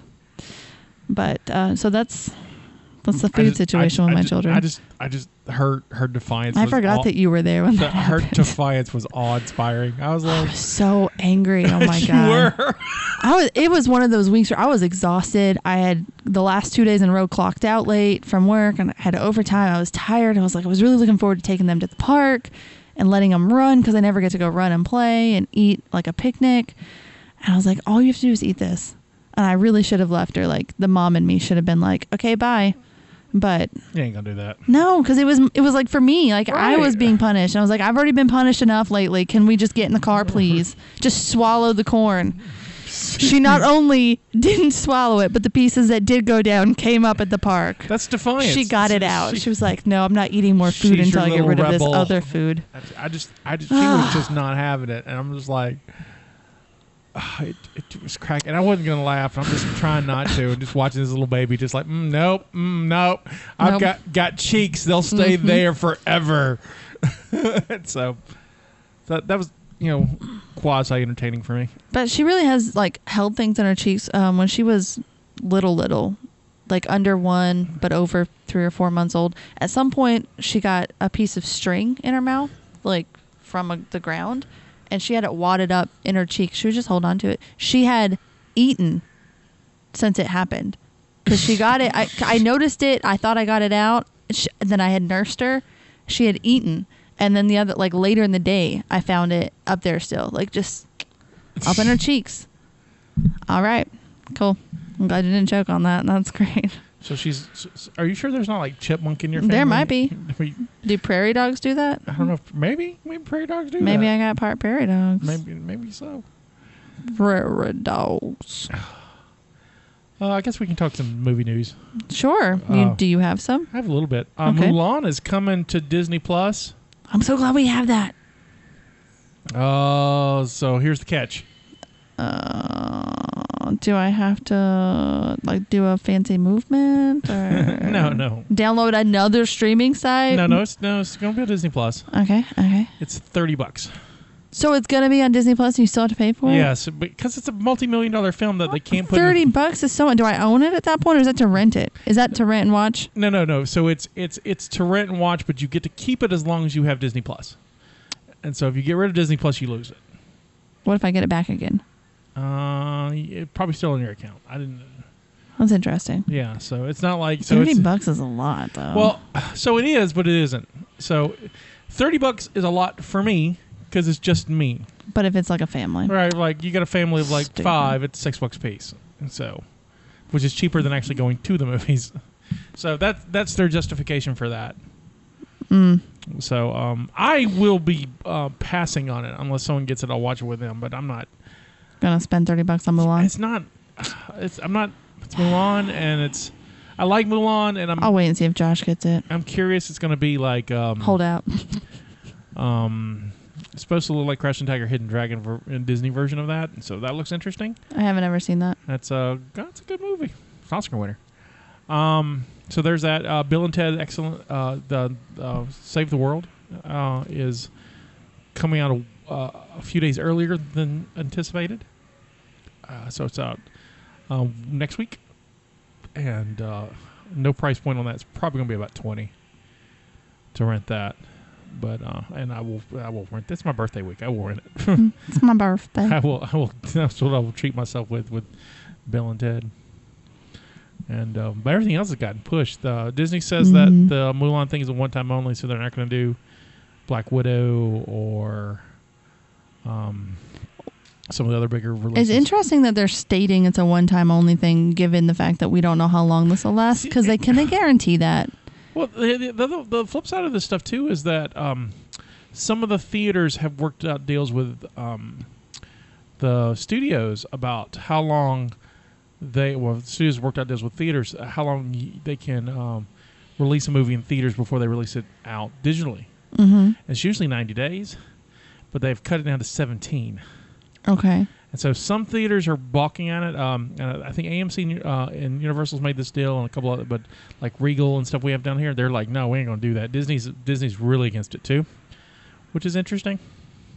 But uh, so that's that's the food just- situation I, with I my just, children. I just, I just, her, her defiance. I was forgot awe- that you were there when that her happened. defiance was awe-inspiring. I was oh, I like, was so angry. Oh my god. were. I was it was one of those weeks where I was exhausted. I had the last two days in a row clocked out late from work and I had overtime. I was tired. I was like I was really looking forward to taking them to the park and letting them run because I never get to go run and play and eat like a picnic. And I was like, all you have to do is eat this. And I really should have left her. Like the mom and me should have been like, okay, bye. But You ain't gonna do that. no, because it was it was like for me, like I was being punished. And I was like, I've already been punished enough lately. Can we just get in the car, please? just swallow the corn. She not only didn't swallow it, but the pieces that did go down came up at the park. That's defiance. She got it out. She- She was like, "No, I'm not eating more food until I get rid little of this other food." I just, I just, she was just not having it, and I'm just like, it, it was cracking. And I wasn't gonna laugh. I'm just trying not to, and just watching this little baby, just like, mm, nope, mm, nope. I've Nope. got got cheeks. They'll stay Mhm. there forever. So that that was, you know, quasi entertaining for me. But she really has like held things in her cheeks um, when she was little, little, like under one, but over three or four months old. At some point, she got a piece of string in her mouth, like from a, the ground, and she had it wadded up in her cheek. She would just hold on to it. She had eaten since it happened because she got it. I, I noticed it. I thought I got it out. She, then I had nursed her. She had eaten. And then the other, like later in the day, I found it up there still, like just up in her cheeks. All right, cool. I'm glad you didn't choke on that. That's great. So she's. s- s- Are you sure there's not like chipmunk in your family? There might be. We- Do prairie dogs do that? I don't know. If, maybe maybe prairie dogs do Maybe that. I got part prairie dogs. Maybe maybe so. prairie dogs. Uh, I guess we can talk some movie news. Sure. You, Uh, do you have some? I have a little bit. Uh, Okay. Mulan is coming to Disney Plus. I'm so glad we have that. Oh, so here's the catch. Uh, do I have to like do a fancy movement or No, no, download another streaming site? no, no. It's no. It's gonna be on Disney Plus. Okay. Okay. It's thirty bucks. So it's gonna be on Disney Plus. and You still have to pay for it. Yes, because it's a multi-million dollar film that they can't put. Thirty In bucks is so. Do I own it at that point, or is that to rent it? Is that to rent and watch? no, no, no. So it's it's it's to rent and watch, but you get to keep it as long as you have Disney Plus. And so if you get rid of Disney Plus, you lose it. What if I get it back again? Uh, it probably still in your account. I didn't. That's interesting. Yeah, so it's not like so. Thirty bucks is a lot, though. Well, so it is, but it isn't. So, thirty bucks is a lot for me because it's just me. but if it's like a family, Right? Like you got a family of like Stupid. five, it's six bucks a piece. And so, which is cheaper than actually going to the movies. So that that's their justification for that. mm, So um, I will be uh, passing on it unless someone gets it. I'll watch it with them, but I'm not. Gonna spend thirty bucks on Mulan. It's not. it's I'm not. It's Mulan, and it's I like Mulan, and I'm I'll wait and see if Josh gets it. I'm curious. It's going to be like um, Hold out. um, it's supposed to look like Crouching Tiger, Hidden Dragon, ver- in Disney version of that, and so that looks interesting. I haven't ever seen that. That's a that's a good movie. It's an Oscar winner. Um, so there's that. Uh, Bill and Ted, excellent. Uh, the uh, Save the World uh, is coming out a, uh, a few days earlier than anticipated. Uh, so it's out uh, next week, and uh, no price point on that. It's probably gonna be about twenty to rent that. But uh, and I will I will rent. It's my birthday week. I will rent it. It's my birthday. I will. I will. That's what I will treat myself with with Bill and Ted. And um, but everything else has gotten pushed. Uh, Disney says Mhm. that the Mulan thing is a one time only, so they're not going to do Black Widow or um, some of the other bigger releases. It's interesting that they're stating it's a one-time only thing, given the fact that we don't know how long this will last. Because they can they guarantee that? Well, the, the, the, flip side of this stuff too is that um, some of the theaters have worked out deals with um, the studios about how long they well the studios worked out deals with theaters uh, how long they can um, release a movie in theaters before they release it out digitally. Mm-hmm. It's usually ninety days, but they've cut it down to seventeen. Okay. And so some theaters are balking at it. Um, and I think AMC uh, and Universal's made this deal, and a couple other, but like Regal and stuff we have down here, they're like, no, we ain't gonna do that. Disney's Disney's really against it too, which is interesting.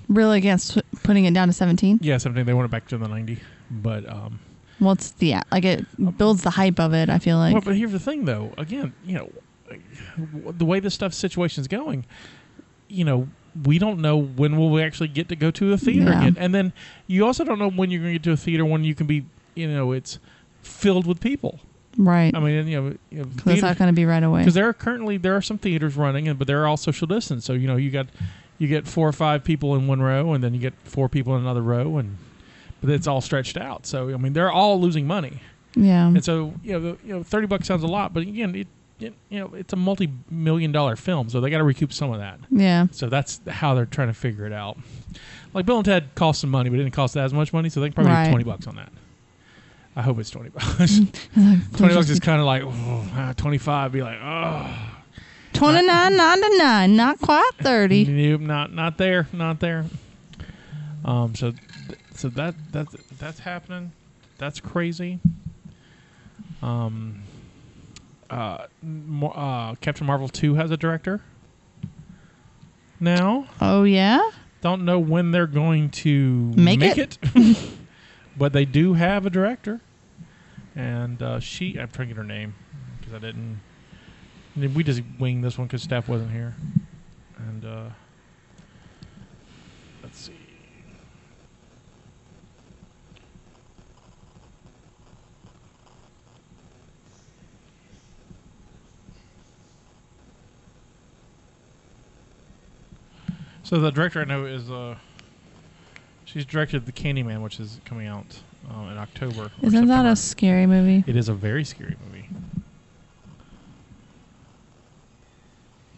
Really against putting it down to 17? Yeah, something they want it back to the ninety, but um, Well, it's the like it builds the hype of it. I feel like. well, but here's the thing, though. Again, you know, the way this stuff situation's going, you know, we don't know when will we actually get to go to a theater Yeah. again, and then you also don't know when you're going to get to a theater when you can be, you know, it's filled with people. right. I mean, you know, you know that's not going to be right away. because there are currently there are some theaters running, and but they're all social distance. So you know, you got you get four or five people in one row, and then you get four people in another row, and but it's all stretched out. So I mean, they're all losing money, Yeah. and so you know, the, you know, thirty bucks sounds a lot, but again, it you know, it's a multi-million dollar film, so they got to recoup some of that. Yeah. So that's how they're trying to figure it out. Like Bill and Ted cost some money, but it didn't cost as much money, so they can probably Right. twenty bucks on that. I hope it's twenty bucks. twenty bucks is kind of like oh, twenty-five. Be like, oh, Twenty nine ninety nine, not quite thirty. Nope, not not there, not there. Um, so th- so that that that's happening. That's crazy. Um, uh, uh, Captain Marvel two has a director. Now, Oh yeah. don't know when they're going to Make it, but they do have a director, and uh, she. I'm trying to get her name because I didn't. We just winged this one because staff wasn't here, and uh, let's see. So the director I know is uh, she's directed the Candyman, which is coming out uh, in October. Isn't that a scary movie? It is a very scary movie.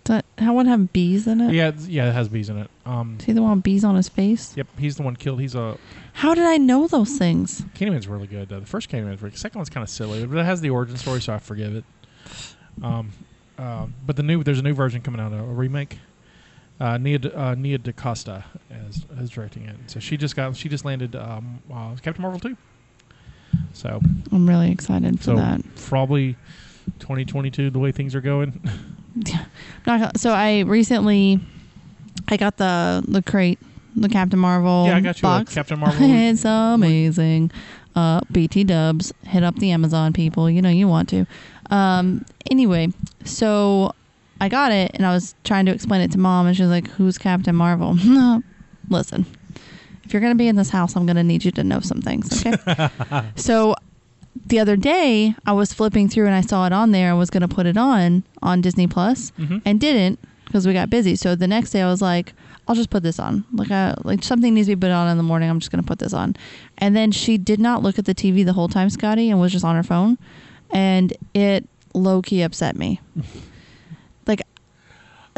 Does that, one have bees in it? Yeah, it's- yeah, it has bees in it. Um, Is he the one with bees on his face? yep, he's the one killed. He's a How did I know those things? Candyman's really good. Uh, the first Candyman's really. The second one's kind of silly, but it has the origin story, so I forgive it. Um, uh, but the new there's a new version coming out, a remake. Uh, Nia uh, Nia DaCosta is, is directing it. So she just got she just landed um, uh, Captain Marvel two. So I'm really excited for so that. probably 2022 the way things are going. Not so I recently, I got the the crate, the Captain Marvel. yeah, I got you box. Captain Marvel. it's amazing. Uh, BT Dubs, hit up the Amazon people. You know you want to. Um, anyway, so I got it and I was trying to explain it to mom, and she was like, "Who's Captain Marvel?" no, listen. If you're gonna be in this house, I'm gonna need you to know some things. Okay. so the other day I was flipping through and I saw it on there and was gonna put it on on Disney Plus Mhm. and didn't because we got busy. So the next day I was like, I'll just put this on. Like I like something needs to be put on in the morning. I'm just gonna put this on. And then she did not look at the TV the whole time, Scotty, and was just on her phone, and it low key upset me.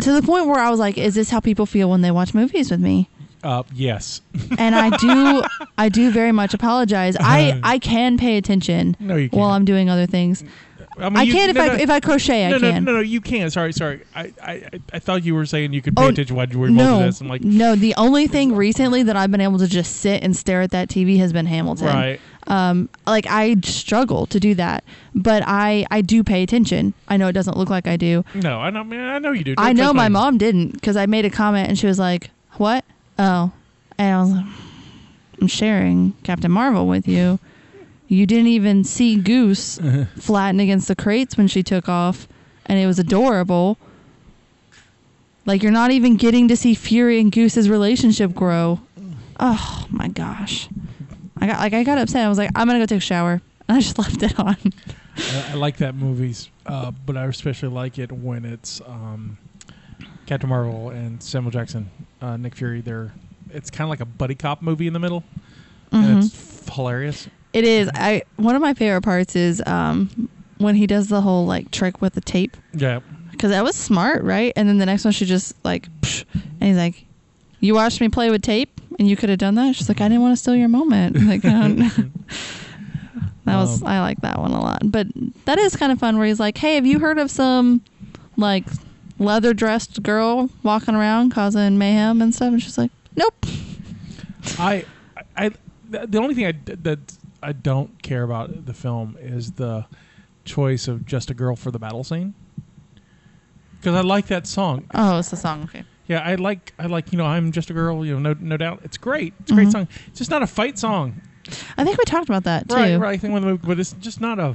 to the point where I was like, is this how people feel when they watch movies with me? Uh, yes. and I do I do very much apologize. I I can pay attention No, you while. I'm doing other things. I, mean, I you- can if no, I no, if I crochet. no, I no, can. no, no, you can't. Sorry, sorry. I, I, I- thought you were saying you could pay Oh, attention while you were no, this. I'm like, no. The only thing recently that I've been able to just sit and stare at that TV has been Hamilton. right. Um, like I struggle to do that, but I I do pay attention. I know it doesn't look like I do. No, I know. I, mean, I know you do. I know my me. mom didn't because I made a comment and she was like, "What? Oh," and I was like, "I'm sharing Captain Marvel with you. You didn't even see Goose flatten against the crates when she took off, and it was adorable. Like you're not even getting to see Fury and Goose's relationship grow. Oh my gosh, I got like I got upset. I was like, I'm gonna go take a shower, and I just left it on. I, I like that movies, uh, but I especially like it when it's um, Captain Marvel and Samuel Jackson, uh, Nick Fury. They're it's kind of like a buddy cop movie in the middle, and Mhm. it's hilarious. It is. I one of my favorite parts is um when he does the whole like trick with the tape Yeah, because that was smart, right? And then the next one she just like, psh, and he's like, "You watched me play with tape, and you could have done that." She's like, "I didn't want to steal your moment." Like, I don't- that was Um, I like that one a lot. But that is kind of fun where he's like, "Hey, have you heard of some like leather dressed girl walking around causing mayhem and stuff?" And she's like, "Nope." I, I, the only thing I that I don't care about the film is the choice of just a girl for the battle scene. Because I like that song. Oh, it's the song. Okay. Yeah, I like I like you know I'm just a girl. You know, no no doubt. It's great. It's a great Mhm. song. It's just not a fight song. I think we talked about that too. Right, right. I think when the movie, but it's just not a.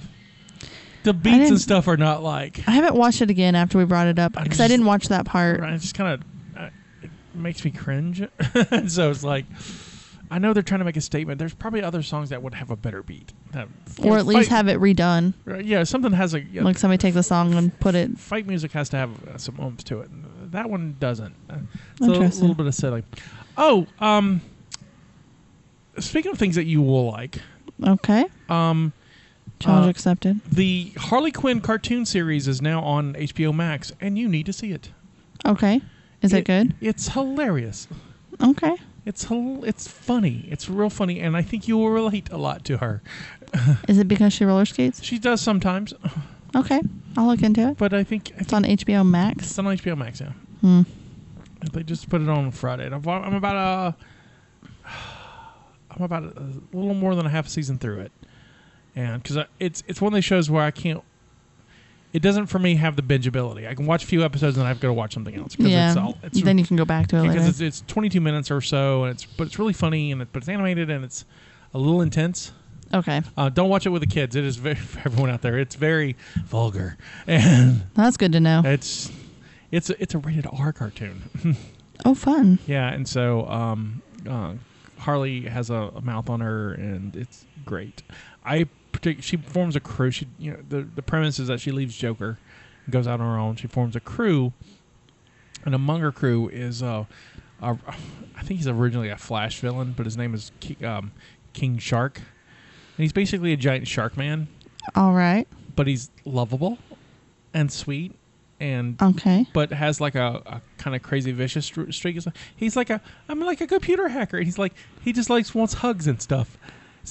The beats and stuff are not like. I haven't watched it again after we brought it up because I didn't watch that part. Right, it's just kind of uh, it makes me cringe. so it's like, I know they're trying to make a statement. There's probably other songs that would have a better beat, that, Or at least fight- have it redone. right, yeah, something has a yeah, Like somebody take the song and put it. fight music has to have uh, some oomph to it. That one doesn't. Uh, It's a little, little bit of silly. Oh, um, speaking of things that you will like, Okay. um, Challenge Uh, accepted. the Harley Quinn cartoon series is now on HBO Max, and you need to see it. Okay. Is it, good? It's hilarious. Okay. It's it's funny. It's real funny, and I think you will relate a lot to her. Is it because she roller skates? She does sometimes, Okay. I'll look into it. but I think, I It's think on HBO Max. it's on HBO Max. Yeah, Hmm. they just put it on Friday. I've- I'm about a, I'm about a, a little more than a half season through it, and because it's it's one of those shows where I can't. It doesn't for me have the binge ability. I can watch a few episodes and then I've got to watch something else Yeah. it's all it's then you can go back to it because later. it's, it's 22 minutes or so, and it's but it's really funny and it, but it's animated and it's a little intense. Okay. Uh, don't watch it with the kids. It is very for everyone out there. It's very vulgar and That's good to know. it's it's a, it's a rated R cartoon. Oh, fun. yeah, and so um, uh, Harley has a, a mouth on her, and it's great. I partic- she forms a crew. She you know the the premise is that she leaves Joker, goes out on her own. She forms a crew, and among her crew is uh, a, I think he's originally a Flash villain, but his name is Ki- um, King Shark, and he's basically a giant shark man, All right. but he's lovable and sweet and Okay. but has like a, a kind of crazy vicious streak. He's like a I'm like a computer hacker. And he's like he just likes wants hugs and stuff.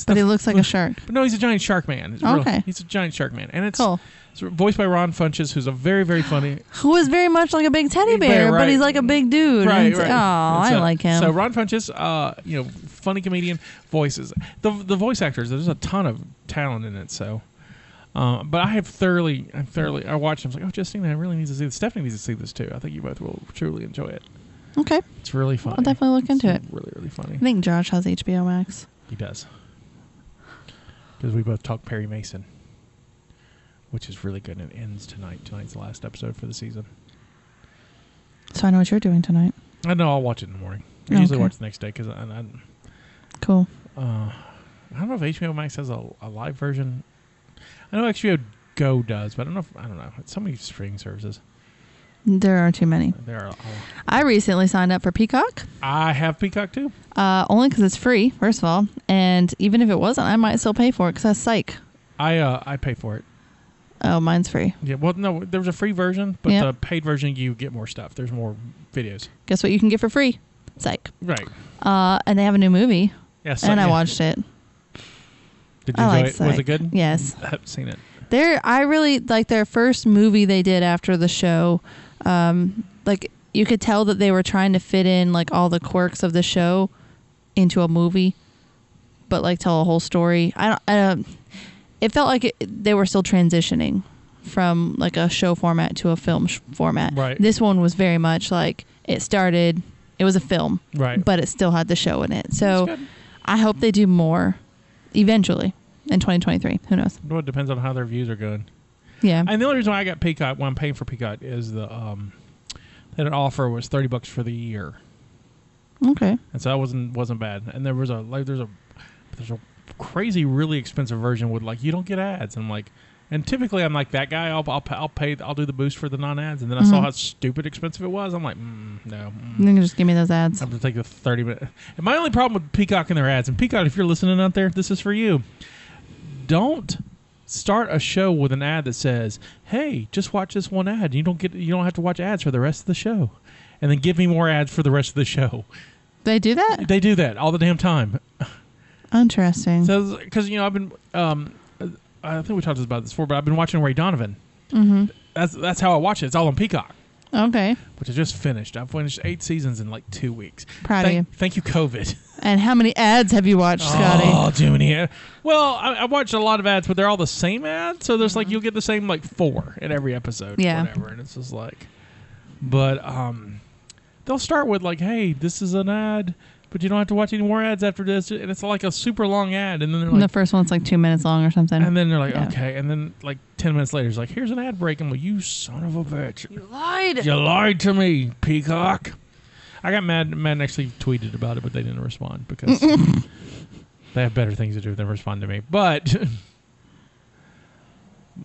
But he looks like a shark. But no, he's a giant shark man. It's real- Okay. he's a giant shark man, and it's, Cool. it's voiced by Ron Funches, who's a very very funny. Who is very much like a big teddy Big bear, bear, but right. he's like a big dude. Right, right. Oh, And I so- like him. So Ron Funches, uh, you know, funny comedian voices. The the voice actors. There's a ton of talent in it. So, uh, but I have thoroughly, I thoroughly, I watched. I was like, oh, Jestina, I really need to see this. Stephanie needs to see this too. I think you both will truly enjoy it. okay. It's really funny. I'll definitely look into it. Really, really funny. I think Josh has HBO Max. He does. Because we both talk Perry Mason, which is really good and it ends tonight. Tonight's the last episode for the season. So I know what you're doing tonight. I know I'll watch it in the morning. I usually watch the next day because I, I, Cool. uh, I don't know if HBO Max has a, a live version. I know HBO Go does, but I don't know if I don't know. It's so many streaming services. There are too many. There are. I recently signed up for Peacock, I have Peacock too. uh, only because it's free, first of all. And even if it wasn't, I might still pay for it because that's psych. I uh, I pay for it. Oh, mine's free. Yeah. Well, no, there's a free version, but Yeah. the paid version you get more stuff. There's more videos. Guess what you can get for free? Psych. Right. Uh, and they have a new movie, Yes. and I watched it. Did you I enjoy like it? Was it good? Yes. I haven't seen it. They're I really like their first movie they did after the show. Um, like you could tell that they were trying to fit in like all the quirks of the show into a movie, but like tell a whole story. I don't. I don't it felt like it, they were still transitioning from like a show format to a film sh- format. Right. This one was very much like it started. It was a film, Right. but it still had the show in it. So I hope they do more eventually in 2023. Who knows? Well, it depends on how their views are going. Yeah. And the only reason why I got Peacock, when I'm paying for Peacock, is the um, that an offer was thirty bucks for the year, okay. and so that wasn't wasn't bad. And there was a like there's a there's a crazy really expensive version with like you don't get ads. And I'm like, and typically I'm like that guy. I'll I'll, pay- I'll pay I'll do the boost for the non ads. And then I saw Mhm. how stupid expensive it was. I'm like, mm, no. mm. You can just give me those ads. I have to take the 30 minute. And my only problem with Peacock and their ads, and Peacock, if you're listening out there, this is for you. Don't start a show with an ad that says, "Hey, just watch this one ad. You don't get you don't have to watch ads for the rest of the show." And then give me more ads for the rest of the show. They do that? They do that all the damn time. Interesting. So cuz you know, I've been um I think we talked about this before, but I've been watching Ray Donovan. mm-hmm. That's that's how I watch it. It's all on Peacock, Okay. which I just finished. I've finished 8 seasons in like 2 weeks. Proud thank, of you. Thank you COVID. And how many ads have you watched, Scotty? Oh, many. Well, I, I watched a lot of ads, but they're all the same ads. So there's like you'll get the same like four in every episode, or Yeah. whatever, and it's just like. But um, they'll start with like, "Hey, this is an ad, but you don't have to watch any more ads after this," and it's like a super long ad, and then they're And the first one's like two minutes long or something. and then they're like, Yeah. "Okay," and then like ten minutes later, it's like, "Here's an ad break." I'm like, "You son of a bitch." you lied. You lied to me, Peacock. I got mad. Mad actually tweeted about it, but they didn't respond because they have better things to do than respond to me. But,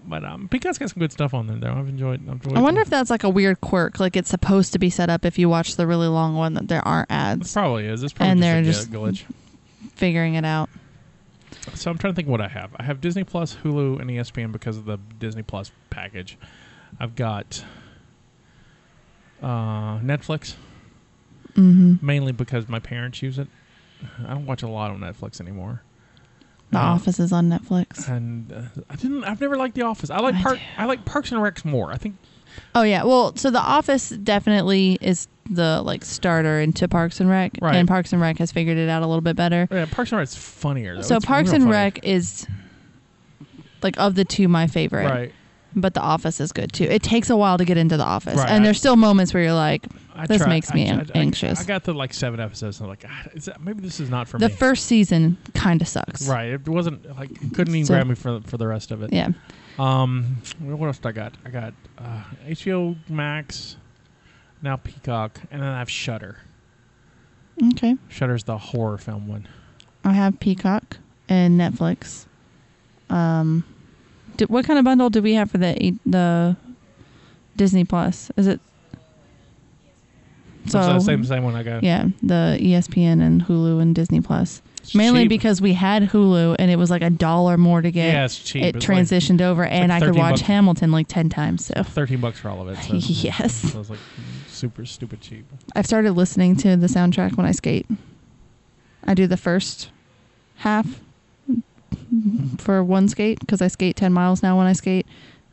but um, Peacock's got some good stuff on there. Though I've enjoyed. I've enjoyed I wonder if that's like a weird quirk. Like it's supposed to be set up if you watch the really long one that there aren't it ads. probably is. It's probably And just they're a just- glitch. Figuring it out. So I'm trying to think what I have. I have Disney Plus, Hulu, and ESPN because of the Disney Plus package. I've got uh, Netflix Mm-hmm. mainly because my parents use it. I don't watch a lot on Netflix anymore. The Uh, Office is on Netflix. and uh, I didn't. I've never liked The Office. I like I Park. do. I like Parks and Recs more. I think. Oh yeah. Well, so The Office definitely is the like starter into Parks and Rec, Right. and Parks and Rec has figured it out a little bit better. Yeah, Parks and Rec's funnier. Though. So It's Parks and funny. Rec is like of the two my favorite. Right. But The Office is good too. It takes a while to get into The Office, Right, and there's still moments where you're like, I This makes me I- an- I- I- anxious. I got to like seven episodes, and I'm like, ah, is that, maybe this is not for me. the first season kind of sucks. right. It wasn't like couldn't even So- grab me for for the rest of it. Yeah. Um. What else did I got? I got uh, HBO Max, now Peacock, and then I have Shudder. Okay. Shudder's the horror film one. I have Peacock and Netflix. Um, do, what kind of bundle do we have for the the Disney Plus? Is it So the same same one I got. Yeah, the ESPN and Hulu and Disney Plus. It's Mainly cheap. because we had Hulu and it was like a dollar more to get. yeah, it's cheap. it It's like transitioned over, and like I could watch bucks. Hamilton like ten times. So thirteen bucks for all of it. So, yes, so it's like super stupid cheap. I've started listening to the soundtrack when I skate. I do the first half for one skate because I skate 10 miles now when I skate,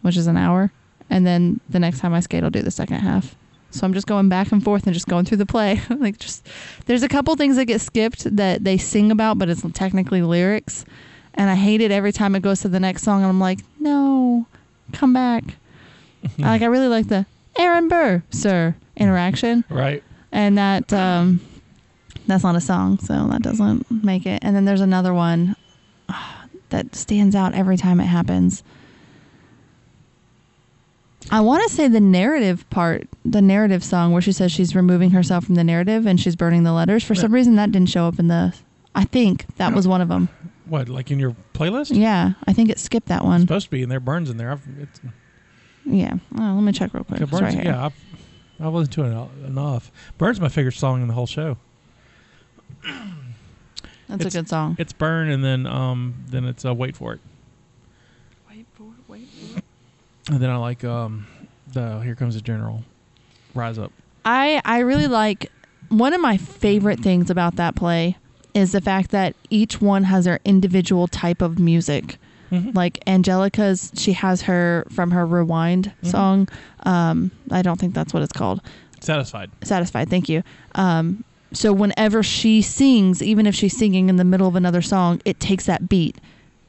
which is an hour. And then the next time I skate, I'll do the second half. So I'm just going back and forth and just going through the play. like just there's a couple things that get skipped that they sing about, but it's technically lyrics. And I hate it every time it goes to the next song and I'm like, "No, come back." like I really like the Aaron Burr, sir, interaction Right. and that um, that's not a song, so that doesn't make it. And then there's another one ah, that stands out every time it happens. I want to say the narrative part, the narrative song where she says she's removing herself from the narrative and she's burning the letters. For some reason, that didn't show up in the. I think that was one of them. What, like in your playlist? Yeah, I think it skipped that It's one. supposed to be in there. Burns in there. I've, it's, Yeah, oh, let me check real quick. yeah, Burns. right yeah, I've, I've listened to it enough. Burns my favorite song in the whole show. That's it's- a good song. It's Burn, and then um, then it's uh, Wait for It, Wait for it, wait for it. And then I like um, the Here Comes the General, Rise Up. I I really like one of my favorite things about that play is the fact that each one has their individual type of music. Mhm. Like Angelica's, she has her from her Rewind Mhm. song. Um, I don't think that's what it's called. Satisfied. Satisfied, thank you. Um, so whenever she sings, even if she's singing in the middle of another song, it takes that beat,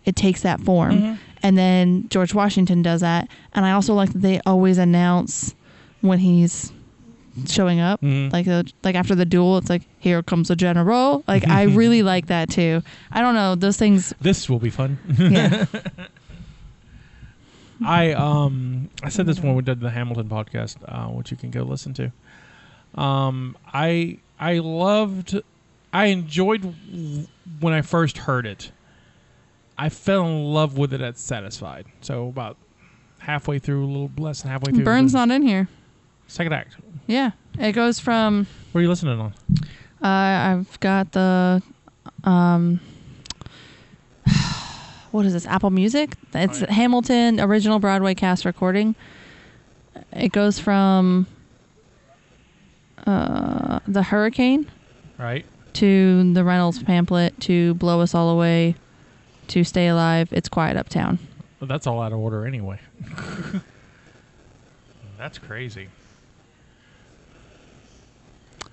it takes that form. Mhm. And then George Washington does that. And I also like that they always announce when he's showing up. Mhm. Like uh, like after the duel, it's like here comes the general. Like I really like that too. I don't know those things. This will be fun. Yeah, I um I said this when we did the Hamilton podcast, uh, which you can go listen to. Um, I I loved, I enjoyed when I first heard it. I fell in love with it at Satisfied. So about halfway through, a little less than halfway through. Burns not in here. second act. Yeah, it goes from. What are you listening on? Uh, I've got the, um, what is this? Apple Music. It's Oh, yeah. Hamilton original Broadway cast recording. It goes from uh, the Hurricane Right. to the Reynolds pamphlet to Blow Us All Away to Stay Alive. It's Quiet Uptown. But that's all out of order anyway. that's crazy.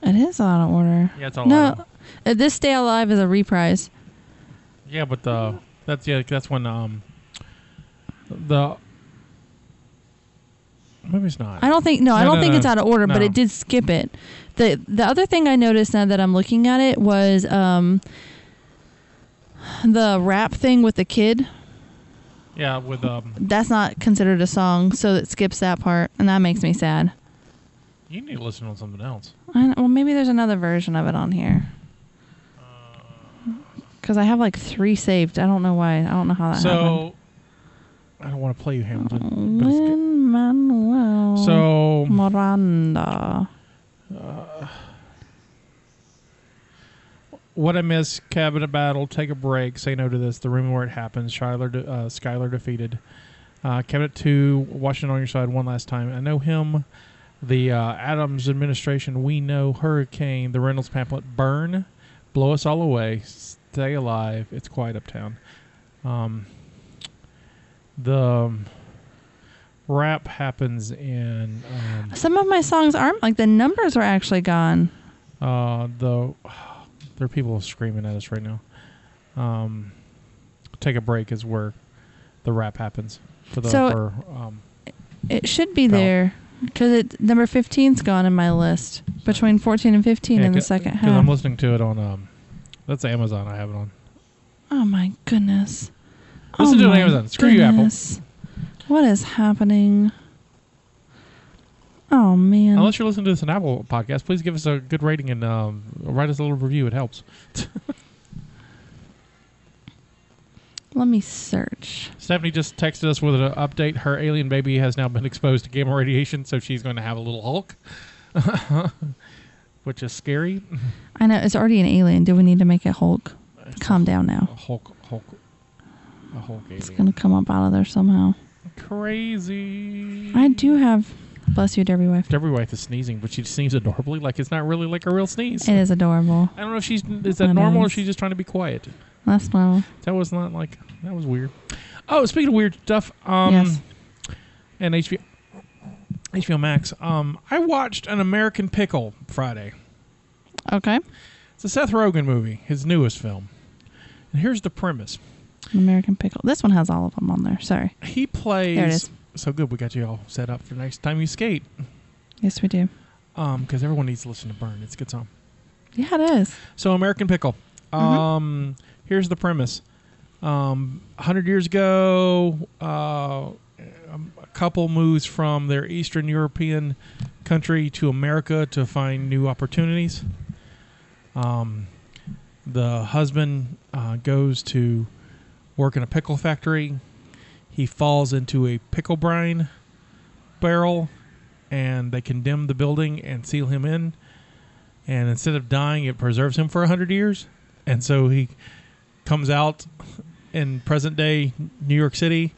It is out of order. Yeah, it's all out No, of uh, this Stay Alive is a reprise. Yeah, but the that's yeah that's when um the maybe it's not. I don't think no, I don't no, think no. it's out of order, but it did skip it. the The other thing I noticed now that I'm looking at it was um the rap thing with the kid. Yeah, with um That's not considered a song, so it skips that part, and that makes me sad. you need to listen on something else. I, well, maybe there's another version of it on here. Because I have like three saved. I don't know why. I don't know how that happened. So I don't want to play you Hamilton. Lin Manuel So Miranda. What I miss, cabinet battle, take a break, say no to this, the room where it happens, Schuyler, de- uh, Schuyler defeated, uh, cabinet two, Washington on your side one last time. I know him, the uh, Adams administration, we know Hurricane, the Reynolds pamphlet, burn, blow us all away, stay alive, it's quiet uptown. Um, the um, rap happens in um, Some of my songs aren't like the numbers are actually gone. uh, the there are people screaming at us right now. Um, take a break is where the rap happens for the So- for, um, It should be there because it number 15's gone in my list between 14 and 15 yeah, in the second half. I'm listening to it on um, that's Amazon. I have it on. oh my goodness. Listen oh to it on Amazon. Screw you, Apple. goodness. What is happening? Oh man. Unless you're listening to this on Apple podcast, please give us a good rating and um, write us a little review. It helps. Let me search. Stephanie just texted us with an update. Her alien baby has now been exposed to gamma radiation, so she's going to have a little Hulk, which is scary. I know it's already an alien. Do we need to make it Hulk? Calm down A now. Hulk, Hulk, a Hulk alien. It's gonna come up out of there somehow. Crazy. I do have. Bless you, Derby wife. Every wife is sneezing, but she sneezes adorably. Like it's not really like a real sneeze. It is adorable. I don't know if she's is that It normal or is. she's just trying to be quiet. That's normal. That was not like that was weird. Oh, speaking of weird stuff, um, Yes. and HBO, HBO Max. Um, I watched an American Pickle Friday. Okay. It's a Seth Rogen movie, his newest film. And here's the premise: American Pickle. This one has all of them on there. Sorry. he plays. There it is. So good, we got you all set up for next time you skate. Yes, we do. Um, because everyone needs to listen to Burn. It's a good song. Yeah, it is. So American Pickle. Mhm. Um, here's the premise. Um, a hundred years ago, uh, um, a couple moves from their Eastern European country to America to find new opportunities. Um, the husband uh, goes to work in a pickle factory. He falls into a pickle brine barrel, and they condemn the building and seal him in and instead of dying, it preserves him for hundred years, and so he comes out in present day New York City,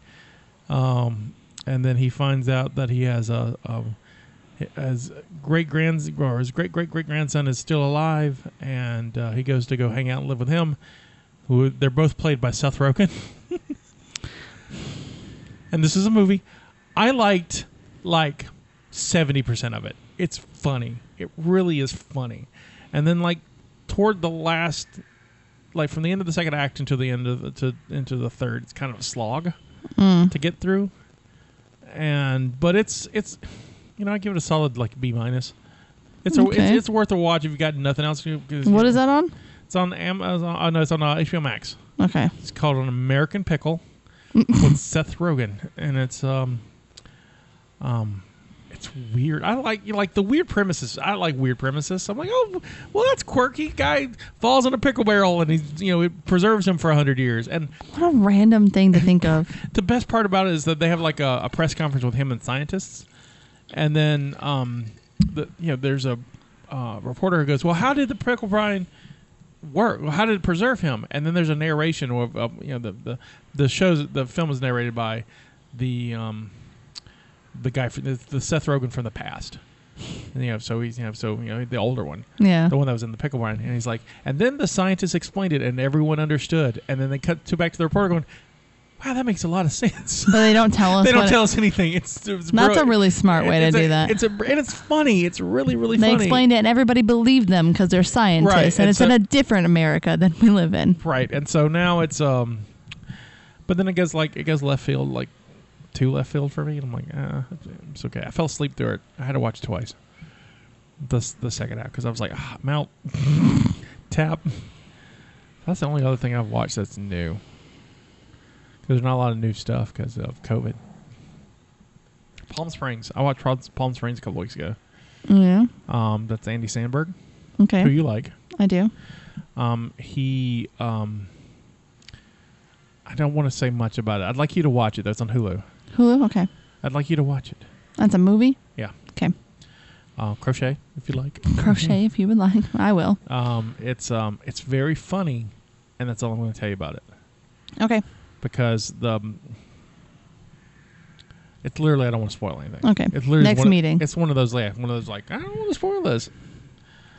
um, and then he finds out that he has a, a great grand or his great great great grandson is still alive, and uh, he goes to go hang out and live with him. Who they're both played by Seth Rogen. and this is a movie I liked like seventy percent of it. It's funny. It really is funny. And then like toward the last, like from the end of the second act into the end of the, to into the third, it's kind of a slog Mm. to get through. And but it's it's you know I give it a solid like B minus. It's a, Okay. it's, it's worth a watch if you got nothing else to do. What is that on? It's on Amazon. Oh no, it's on uh, HBO Max. Okay. It's called An American Pickle with Seth Rogen, and it's um, um, it's weird. I like you like the weird premises. I like weird premises. I'm like, oh, well, that's quirky. Guy falls in a pickle barrel, and he's you know it preserves him for hundred years. And What a random thing to think of. the best part about it is that they have like a, a press conference with him and scientists, and then um, the you know there's a uh, reporter who goes, well, how did the pickle brine work? How did it preserve him? And then there's a narration of, of you know the the the shows the film is narrated by the um, the guy from the, the Seth Rogen from the past. And, you know, so he's you know, so you know the older one, Yeah. the one that was in the pickle brine, and he's like, and then the scientists explained it, and everyone understood, and then they cut to back to the reporter going, "Wow, that makes a lot of sense." But they don't tell us. they don't tell it- us anything. It's, it's That's a really smart way to do a- that. It's a and it's funny. It's really really they funny. They explained it, and everybody believed them because they're scientists, Right, and, and it's so- in a different America than we live in. right, and so now it's um, but then it goes like it goes left field like two left field for me, and I'm like, ah, it's okay. I fell asleep through it. I had to watch it twice. The the second half because I was like, ah, mount tap. That's the only other thing I've watched that's new. There's not a lot of new stuff because of COVID. Palm Springs. I watched Palm- Palm Springs a couple weeks ago. Yeah. Um, that's Andy Samberg, Okay. who you like. I do. Um, he, um, I don't want to say much about it. I'd like you to watch it. That's on Hulu. Hulu. Okay. I'd like you to watch it. That's a movie. Yeah. Okay. Uh, Crochet, if you like. Crochet, if you would like. I will. Um, it's um, it's very funny, and that's all I'm going to tell you about it Okay. Because the. um, It's literally I don't want to spoil anything. Okay. It's literally Next one of- meeting. it's one of those like one of those like I don't want to spoil this.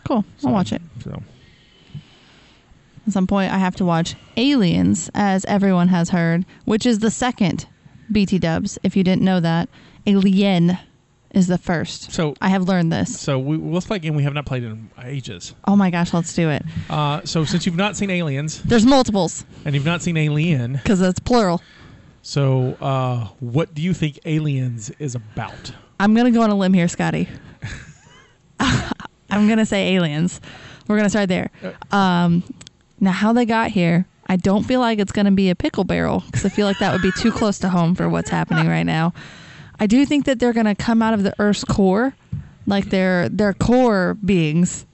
Cool. So- I'll watch it. So At some point, I have to watch Aliens, as everyone has heard, which is the second BT Dubs. If you didn't know that, Alien is the first. so I have learned this. so we, let's play a game we have not played in ages. Oh my gosh, let's do it. Uh, so since you've not seen Aliens There's multiples and you've not seen Alien, because it's plural. so uh, what do you think Aliens is about? I'm gonna go on a limb here, Scotty. I'm gonna say aliens. We're gonna start there. Um, now, how they got here, I don't feel like it's gonna be a pickle barrel because I feel like that would be too close to home for what's happening right now. I do think that they're gonna come out of the Earth's core, like they're they're core beings.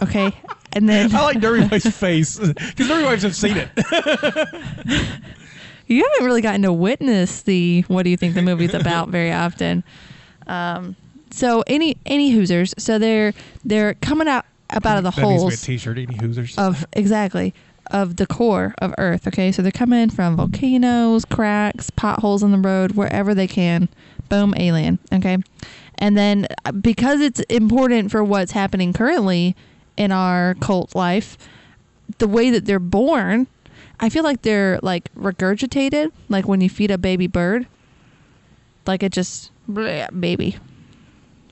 Okay, and then I like Dirty Wife's face because Dirty Wives have seen it. you haven't really gotten to witness the what do you think the movie's about very often. Um, so any any Hoosers, so they're they're coming out up out of the that needs to be a holes T-shirt. Any Hoosers? of exactly of the core of Earth. Okay, so they're coming from volcanoes, cracks, potholes in the road, wherever they can. Boom, alien. Okay, and then uh, because it's important for what's happening currently in our cult life, the way that they're born, I feel like they're like regurgitated, like when you feed a baby bird, like it just bleh, baby,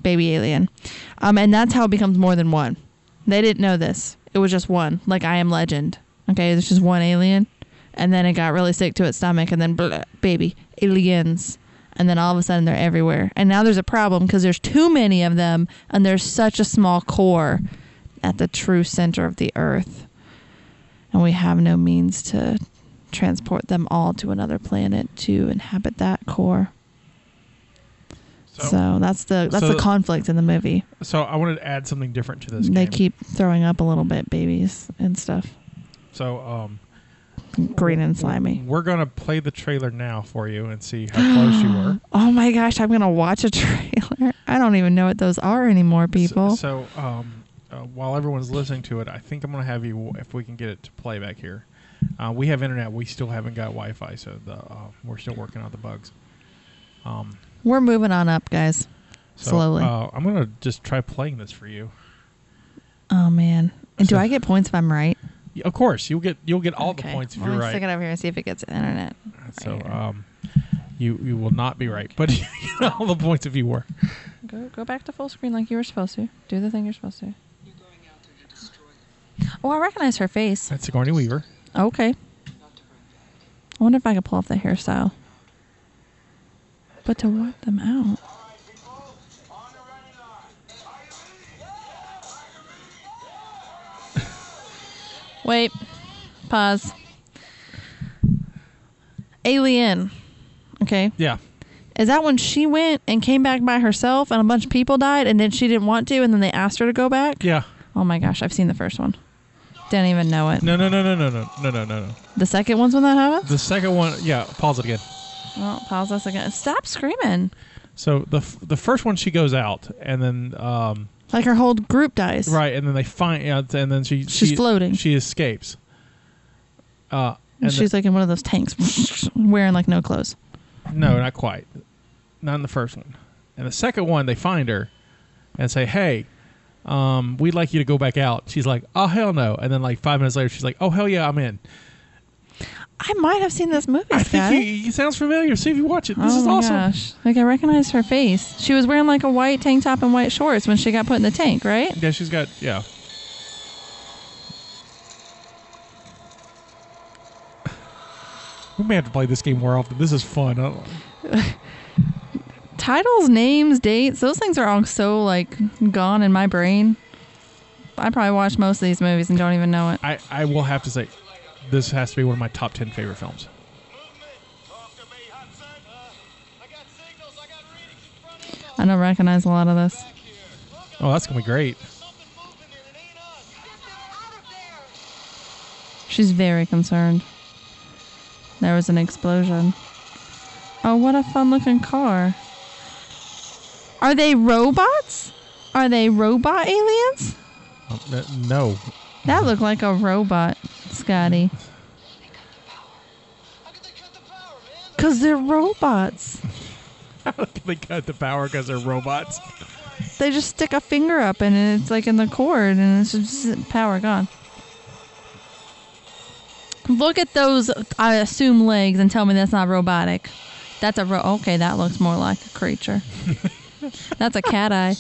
baby alien, um, and that's how it becomes more than one. They didn't know this. It was just one, like I Am Legend. Okay, there's just one alien, and then it got really sick to its stomach, and then bleh, baby aliens, and then all of a sudden they're everywhere. And now there's a problem because there's too many of them, and there's such a small core at the true center of the Earth, and we have no means to transport them all to another planet to inhabit that core. So, that's the that's so- the conflict in the movie. So I wanted to add something different to this They game. keep throwing up a little bit, babies and stuff. so um, Green and slimy. We're gonna play the trailer now for you and see how close you were. Oh my gosh, I'm gonna watch a trailer. I don't even know what those are anymore, people. So, so um, uh, while everyone's listening to it, I think I'm gonna have you if we can get it to play back here. Uh, we have internet. We still haven't got Wi-Fi, so the uh, we're still working out the bugs. Um, We're moving on up, guys. So, slowly. Uh, I'm gonna just try playing this for you. oh man. And do I get points if I'm right? Of course, you'll get you'll get all the points if Let you're right. stick it over here and see if it gets internet. So Right um, you you will not be right, but you get all the points if you were. Go go back to full screen like you were supposed to. Do the thing you're supposed to. You're going out you destroy Oh, I recognize her face. That's Sigourney Weaver. Okay. I wonder if I could pull off the hairstyle. But to wipe them out. Wait. Pause. Alien. Okay. Yeah, Is that when she went and came back by herself and a bunch of people died and then she didn't want to and then they asked her to go back? yeah. Oh my gosh, I've seen the first one. Didn't even know it. No, no, no, no, no, no, no, no, no, no. The second one's when that happens? The second one, yeah. Pause it again. Well, pause this again. Stop screaming. So the f- the first one she goes out, and then um, Like her whole group dies. right, and then they find, yeah, and then she She's she, floating. She escapes. Uh, And she's like in one of those tanks wearing like no clothes. no, not quite, not in the first one. And the second one, they find her, and say, "Hey, um, we'd like you to go back out." She's like, "Oh hell no!" And then like five minutes later, she's like, "Oh hell yeah, I'm in." I might have seen this movie, I think Scotty. you, it sounds familiar. See if you watch it. This oh is my awesome. gosh. Like I recognize her face. She was wearing like a white tank top and white shorts when she got put in the tank, right? Yeah, she's got yeah. We may have to play this game more often. This is fun. Titles, names, dates, those things are all so like gone in my brain. I probably watch most of these movies and don't even know it. I, I will have to say, this has to be one of my top ten favorite films. I don't recognize a lot of this. Oh, that's gonna be great. She's very concerned. There was an explosion. Oh, what a fun looking car. Are they robots? Are they robot aliens? Oh, no, That looked like a robot, Scotty. Because they're robots. How did they cut the power because they're robots. They just stick a finger up and it's like in the cord and it's just power gone. Look at those, I assume, legs and tell me that's not robotic. That's a ro- okay. That looks more like a creature. that's a cat eye.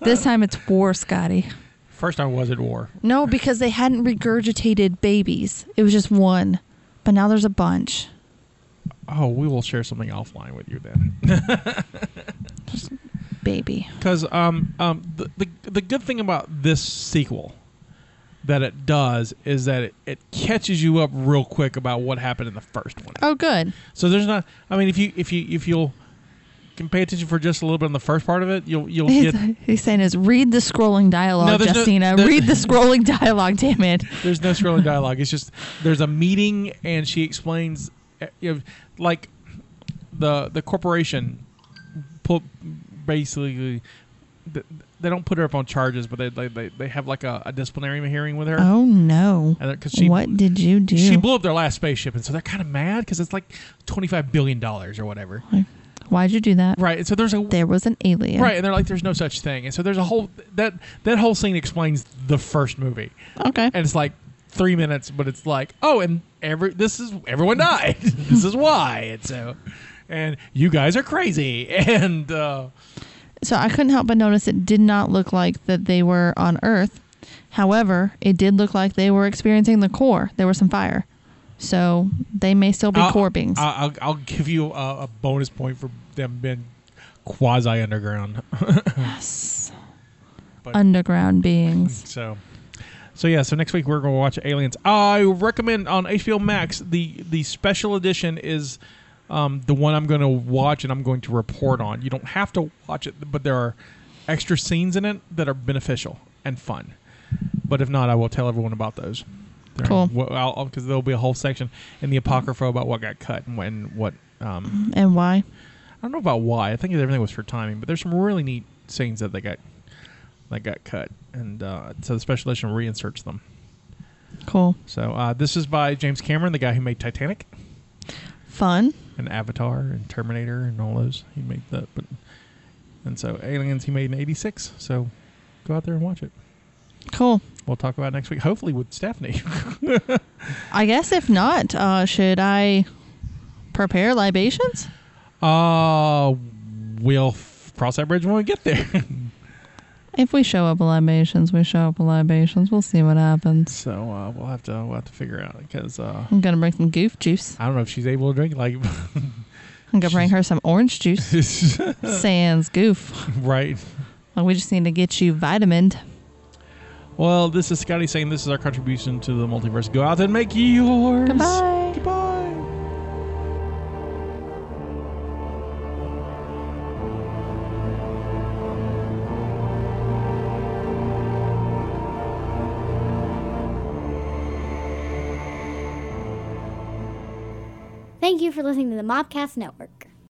this time it's war, Scotty. First time was at war. No, because they hadn't regurgitated babies. It was just one, but now there's a bunch. Oh, we will share something offline with you then. Just baby. Because um, um, the, the the good thing about this sequel that it does is that it, it catches you up real quick about what happened in the first one. Oh, good. So there's not. I mean, if you if you if you'll can pay attention for just a little bit in the first part of it, you'll you'll get. He's saying is read the scrolling dialogue, no- Jestina. there- read the scrolling dialogue, damn it. There's no scrolling dialogue. It's just there's a meeting and she explains, uh, you know, like the the corporation put basically. th- They don't put her up on charges, but they they, they, they have like a, a disciplinary hearing with her. Oh no. because she what did you do? she blew up their last spaceship, and so they're kind of mad because it's like twenty five billion dollars or whatever. Why'd you do that? Right, so there's a There was an alien. right, and they're like, "There's no such thing," and so there's a whole that that whole scene explains the first movie, Okay. and it's like three minutes, but it's like, oh, and every this is everyone died. this is why, and so, and you guys are crazy, and uh, So I couldn't help but notice it did not look like that they were on Earth. However, it did look like they were experiencing the core. There was some fire. So they may still be I'll, core beings. I'll, I'll give you a, a bonus point for them being quasi underground. yes. But- Underground beings. So, so yeah. So next week we're going to watch Aliens. I recommend on HBO Max the the special edition is um, the one I'm going to watch and I'm going to report on. You don't have to watch it, but there are extra scenes in it that are beneficial and fun. But if not, I will tell everyone about those. Cool. Because there'll be a whole section in the apocrypha about what got cut and when what. Um, And why? I don't know about why. I think everything was for timing, but there's some really neat scenes that they got that got cut, and uh, so the special edition reinserts them. Cool. So uh, this is by James Cameron, the guy who made Titanic Fun. and Avatar and Terminator and all those. He made that, but And so Aliens he made in '86. So go out there and watch it. Cool. We'll talk about next week, hopefully with Stephanie. I guess if not, uh, should I prepare libations? uh, we'll f- cross that bridge when we get there. If we show up with libations, we show up with libations. We'll see what happens. so uh, we'll have to we'll have to figure out because uh, I'm gonna bring some goof juice. I don't know if she's able to drink like I'm gonna bring her some orange juice. Sans goof. right. Well, we just need to get you vitamined. Well, this is Scotty saying this is our contribution to the multiverse. Go out and make yours. Goodbye. Goodbye. Thank you for listening to the Mobcast Network.